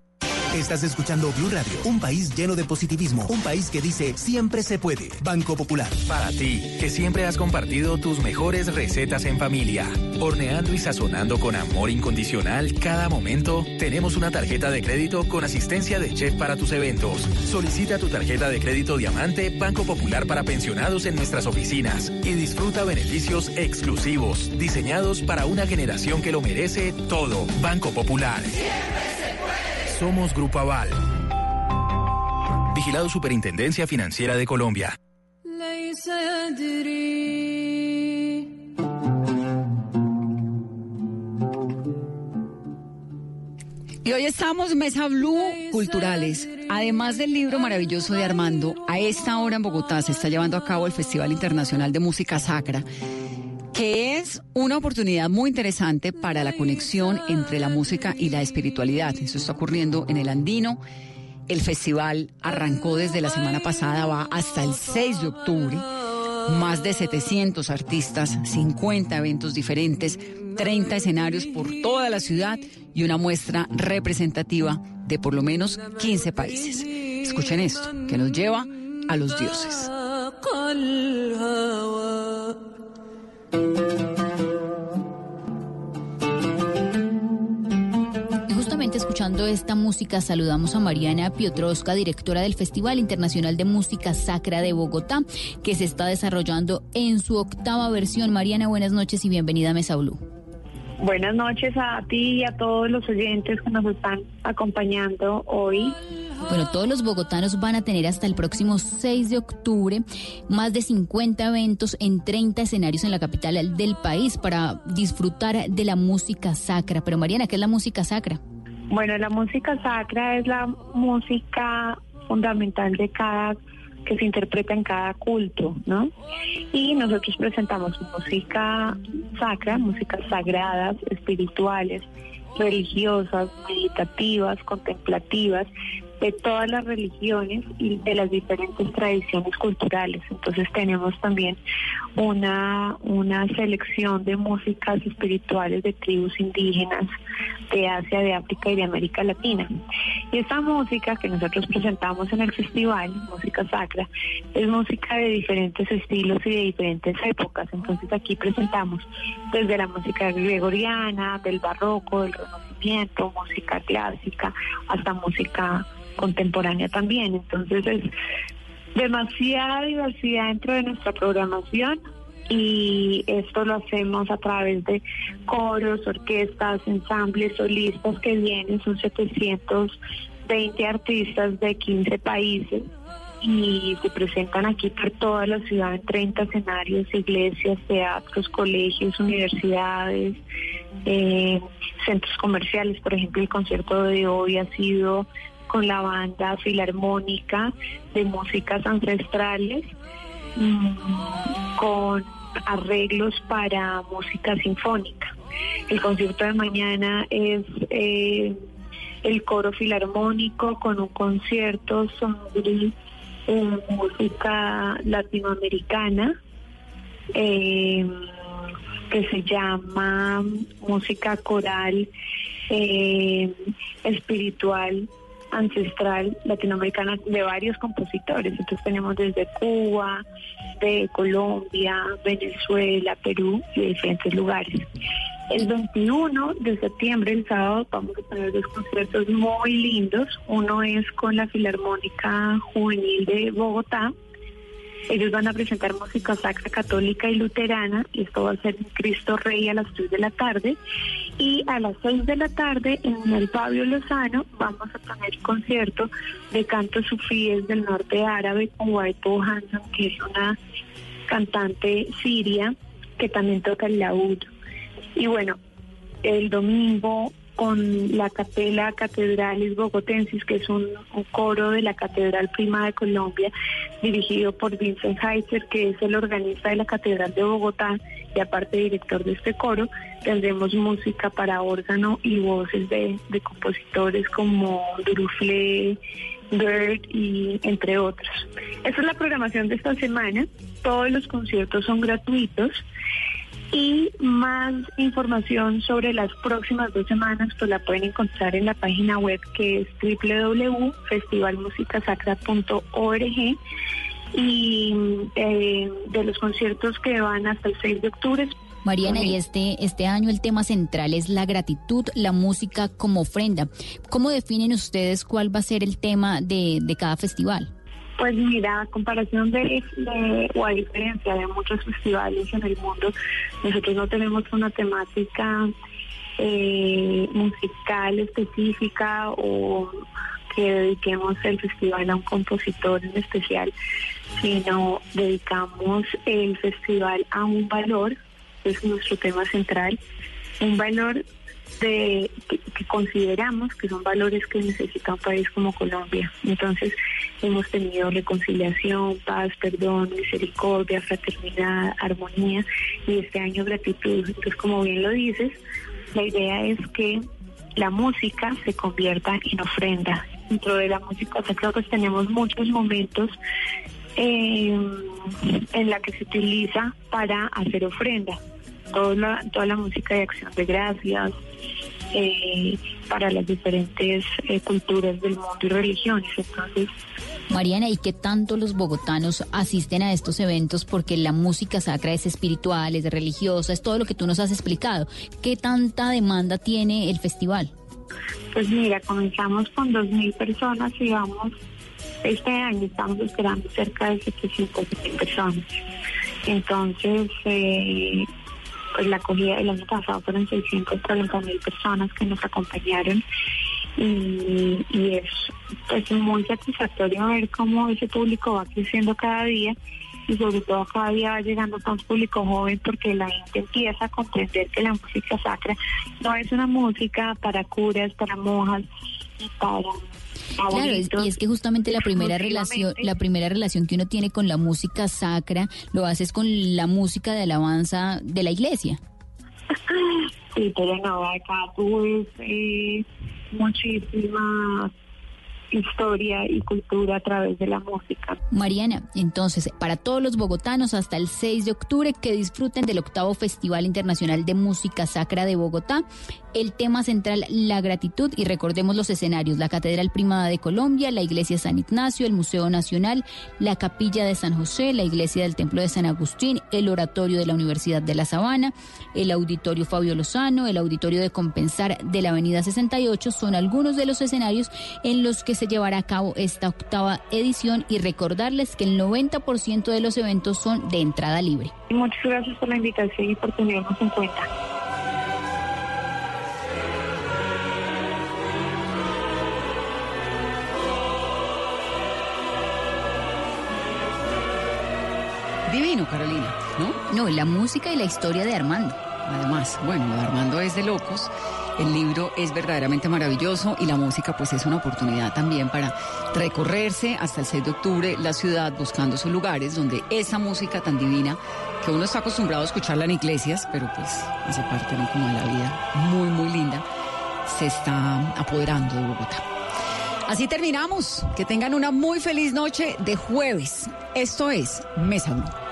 S20: Estás escuchando Blue Radio, un país lleno de positivismo, un país que dice siempre se puede. Banco Popular.
S21: Para ti, que siempre has compartido tus mejores recetas en familia, horneando y sazonando con amor incondicional cada momento, tenemos una tarjeta de crédito con asistencia de chef para tus eventos. Solicita tu tarjeta de crédito Diamante Banco Popular para pensionados en nuestras oficinas y disfruta beneficios exclusivos, diseñados para una generación que lo merece todo. Banco Popular. Somos Grupo Aval. Vigilado Superintendencia Financiera de Colombia.
S6: Y hoy estamos Mesa Blue Culturales. Además del libro maravilloso de Armando, a esta hora en Bogotá se está llevando a cabo el Festival Internacional de Música Sacra que es una oportunidad muy interesante para la conexión entre la música y la espiritualidad. Eso está ocurriendo en el Andino. El festival arrancó desde la semana pasada, va hasta el 6 de octubre. Más de 700 artistas, 50 eventos diferentes, 30 escenarios por toda la ciudad y una muestra representativa de por lo menos 15 países. Escuchen esto, que nos lleva a los dioses.
S8: Justamente escuchando esta música saludamos a Mariana Piotrowska, directora del Festival Internacional de Música Sacra de Bogotá, que se está desarrollando en su octava versión. Mariana, buenas noches y bienvenida a Mesa Blue.
S22: Buenas noches a ti y a todos los oyentes que nos están acompañando hoy.
S8: Bueno, todos los bogotanos van a tener hasta el próximo 6 de octubre más de 50 eventos en 30 escenarios en la capital del país para disfrutar de la música sacra. Pero Mariana, ¿qué es la música sacra?
S22: Bueno, la música sacra es la música fundamental de cada que se interpreta en cada culto, ¿no? Y nosotros presentamos música sacra, músicas sagradas, espirituales, religiosas, meditativas, contemplativas, de todas las religiones y de las diferentes tradiciones culturales. Entonces tenemos también una, una selección de músicas espirituales de tribus indígenas de Asia, de África y de América Latina. Y esta música que nosotros presentamos en el festival, música sacra, es música de diferentes estilos y de diferentes épocas. Entonces aquí presentamos desde la música gregoriana, del barroco, del renacimiento, música clásica, hasta música contemporánea también. Entonces es demasiada diversidad dentro de nuestra programación y esto lo hacemos a través de coros, orquestas, ensambles, solistas que vienen, son 720 artistas de 15 países y se presentan aquí por toda la ciudad en 30 escenarios, iglesias, teatros, colegios, universidades, eh, centros comerciales. Por ejemplo, el concierto de hoy ha sido con la banda filarmónica de músicas ancestrales, mm, con arreglos para música sinfónica. El concierto de mañana es eh, el coro filarmónico con un concierto sobre eh, música latinoamericana eh, que se llama música coral espiritual ancestral latinoamericana de varios compositores. Entonces tenemos desde Cuba, de Colombia, Venezuela, Perú y de diferentes lugares. El 21 de septiembre, el sábado, vamos a tener dos conciertos muy lindos. Uno es con la Filarmónica Juvenil de Bogotá. Ellos van a presentar música sacra católica y luterana y esto va a ser Cristo Rey a las 3 de la tarde. Y a las 6 de la tarde en el Fabio Lozano vamos a tener concierto de cantos sufíes del norte árabe con Waipo Hanson, que es una cantante siria que también toca el laúd. Y bueno, el domingo con la Capela Catedralis Bogotensis, que es un, coro de la Catedral Prima de Colombia, dirigido por Vincent Heiser, que es el organista de la Catedral de Bogotá y aparte director de este coro. Tendremos música para órgano y voces de, de compositores como Duruflé, Bird y entre otros. Esa es la programación de esta semana. Todos los conciertos son gratuitos. Y más información sobre las próximas dos semanas, pues la pueden encontrar en la página web que es www.festivalmusicasacra.org y eh, de los conciertos que van hasta el 6 de octubre.
S8: Mariana, y este, este año el tema central es la gratitud, la música como ofrenda. ¿Cómo definen ustedes cuál va a ser el tema de, de cada festival?
S22: Pues mira, a comparación de, o a diferencia de muchos festivales en el mundo, nosotros no tenemos una temática eh, musical específica o que dediquemos el festival a un compositor en especial, sino dedicamos el festival a un valor, es nuestro tema central, un valor de, que, consideramos que son valores que necesita un país como Colombia. Entonces, hemos tenido reconciliación, paz, perdón, misericordia, fraternidad, armonía y este año gratitud. Entonces, como bien lo dices, la idea es que la música se convierta en ofrenda. Dentro de la música que tenemos muchos momentos eh, en la que se utiliza para hacer ofrenda. Toda la, toda la música de acción de gracias, eh, para las diferentes eh, culturas del mundo y religiones. Entonces,
S8: Mariana, ¿y qué tanto los bogotanos asisten a estos eventos? Porque la música sacra es espiritual, es religiosa, es todo lo que tú nos has explicado. ¿Qué tanta demanda tiene el festival?
S22: Pues mira, comenzamos con 2.000 personas y vamos, este año estamos esperando cerca de 700 mil personas. Entonces, eh, pues la acogida del año pasado fueron 640 mil personas que nos acompañaron. Y, y es pues muy satisfactorio ver cómo ese público va creciendo cada día y sobre todo cada día va llegando a un público joven porque la gente empieza a comprender que la música sacra no es una música para curas, para monjas y para
S8: Claro, es, y es que justamente la primera relación, la primera relación que uno tiene con la música sacra, lo haces con la música de alabanza de la iglesia.
S22: Sí, pero no, acá tú ves eh, muchísima historia y cultura a través de la música.
S8: Mariana, entonces, para todos los bogotanos hasta el 6 de octubre que disfruten del octavo Festival Internacional de Música Sacra de Bogotá, el tema central, la gratitud, y recordemos los escenarios, la Catedral Primada de Colombia, la Iglesia San Ignacio, el Museo Nacional, la Capilla de San José, la Iglesia del Templo de San Agustín, el Oratorio de la Universidad de La Sabana, el Auditorio Fabio Lozano, el Auditorio de Compensar de la Avenida 68, son algunos de los escenarios en los que se llevará a cabo esta octava edición y recordarles que el 90% de los eventos son de entrada libre.
S22: Muchas gracias por la invitación y por tenernos en cuenta.
S6: Divino, Carolina, ¿no?
S8: No, la música y la historia de Armando.
S6: Además, bueno, Armando es de locos. El libro es verdaderamente maravilloso y la música pues es una oportunidad también para recorrerse hasta el 6 de octubre la ciudad buscando sus lugares donde esa música tan divina que uno está acostumbrado a escucharla en iglesias, pero pues hace parte como de la vida muy muy linda, se está apoderando de Bogotá. Así terminamos. Que tengan una muy feliz noche de jueves. Esto es Mesa
S18: 1.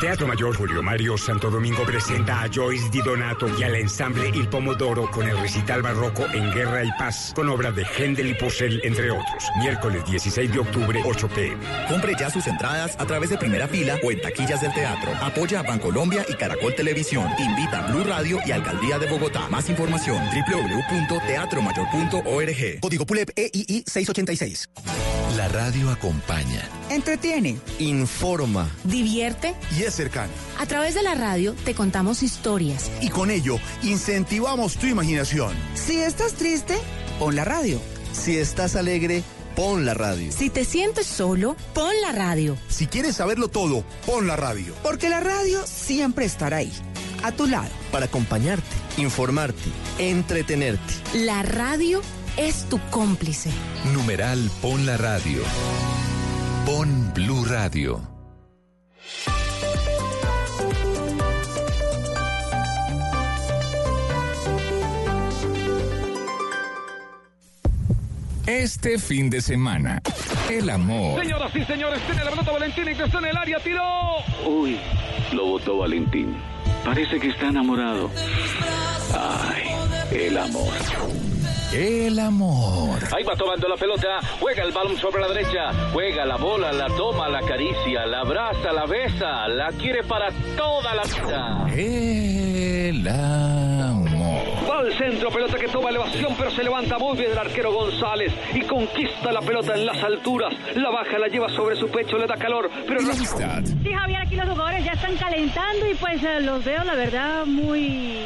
S18: Teatro Mayor Julio Mario Santo Domingo presenta a Joyce Di Donato y al ensamble Il Pomodoro con el recital barroco en Guerra y Paz con obras de Händel y Purcell, entre otros. Miércoles 16 de octubre, 8 pm.
S19: Compre ya sus entradas a través de primera fila o en taquillas del teatro. Apoya a Bancolombia y Caracol Televisión. Invita a Blue Radio y Alcaldía de Bogotá. Más información www.teatromayor.org.
S20: Código PULEP E EII 686.
S5: La radio acompaña.
S23: Entretiene.
S20: Informa.
S23: Divierte.
S20: Y es cercano.
S23: A través de la radio te contamos historias.
S20: Y con ello incentivamos tu imaginación.
S23: Si estás triste, pon la radio.
S20: Si estás alegre, pon la radio.
S23: Si te sientes solo, pon la radio.
S20: Si quieres saberlo todo, pon la radio.
S23: Porque la radio siempre estará ahí, a tu lado.
S20: Para acompañarte, informarte, entretenerte.
S23: La radio es tu cómplice.
S5: Numeral Pon la Radio. Pon Blue Radio.
S9: Este fin de semana, el amor.
S10: Señoras y señores, tiene la pelota Valentín, y está en el área, tiró.
S11: Uy, lo votó Valentín. Parece que está enamorado. Ay, el amor.
S9: El amor.
S10: Ahí va tomando la pelota, juega el balón sobre la derecha, juega la bola, la toma, la acaricia, la abraza, la besa, la quiere para toda la vida.
S9: El amor.
S10: Va al centro, pelota que toma elevación, pero se levanta muy bien el arquero González y conquista la pelota en las alturas. La baja, la lleva sobre su pecho, le da calor, pero
S9: la amistad.
S12: Sí, Javier, aquí los jugadores ya están calentando y pues eh, los veo, la verdad, muy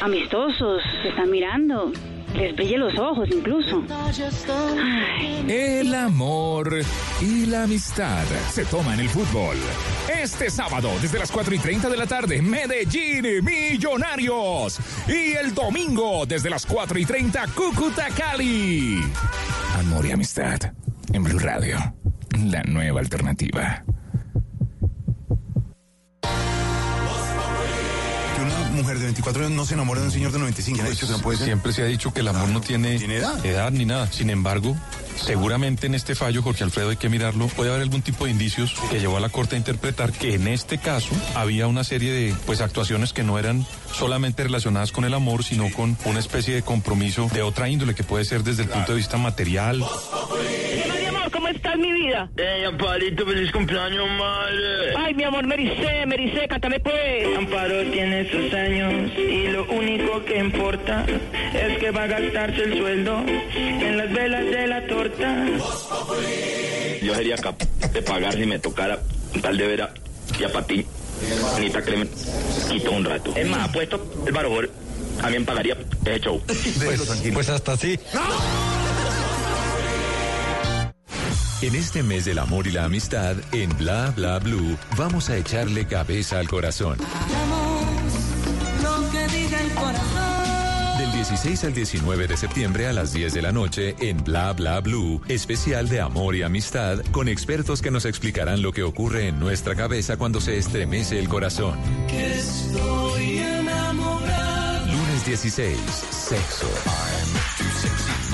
S12: amistosos. Se están mirando. Les brille los ojos incluso.
S9: El amor y la amistad se toma en el fútbol. Este sábado, desde las 4 y 30 de la tarde, Medellín Millonarios. Y el domingo, desde las 4 y 30, Cúcuta Cali. Amor y amistad en Blue Radio, la nueva alternativa.
S14: Mujer de 24 años no se enamora de un señor de 95. ¿Quién ha dicho que no puede ser?
S15: Siempre se ha dicho que el amor no tiene, edad? ni nada. Sin embargo, seguramente en este fallo, Jorge Alfredo, hay que mirarlo. Puede haber algún tipo de indicios que llevó a la Corte a interpretar que en este caso había una serie de pues actuaciones que no eran solamente relacionadas con el amor, sino con una especie de compromiso de otra índole que puede ser desde el punto de vista material.
S16: ¿Cómo estás, mi vida?
S17: Ey, Amparito, feliz cumpleaños, madre.
S16: Ay, mi amor, Mericé, Mericé, cántame pues. Amparo tiene sus años y lo único que importa es que va a gastarse el sueldo en las velas de la torta.
S17: Yo sería capaz de pagar si me tocara tal de vera y a patín. Anita Clemen, quito un rato. Es más, apuesto el barojor. También pagaría ese show.
S24: Pues hasta así.
S5: En este mes del amor y la amistad, en Bla Bla Blue, vamos a echarle cabeza al corazón.
S13: Lo que diga el corazón.
S5: Del 16 al 19 de septiembre a las 10 de la noche en Bla Bla Blue, especial de amor y amistad con expertos que nos explicarán lo que ocurre en nuestra cabeza cuando se estremece el corazón.
S13: Que estoy enamorado.
S5: Lunes 16, sexo.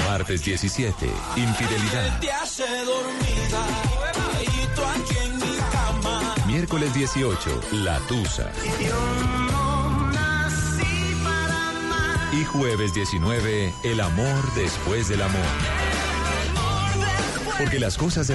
S5: Martes 17, infidelidad. Miércoles 18, la tusa. Y jueves 19, el amor después del amor. Porque las cosas de la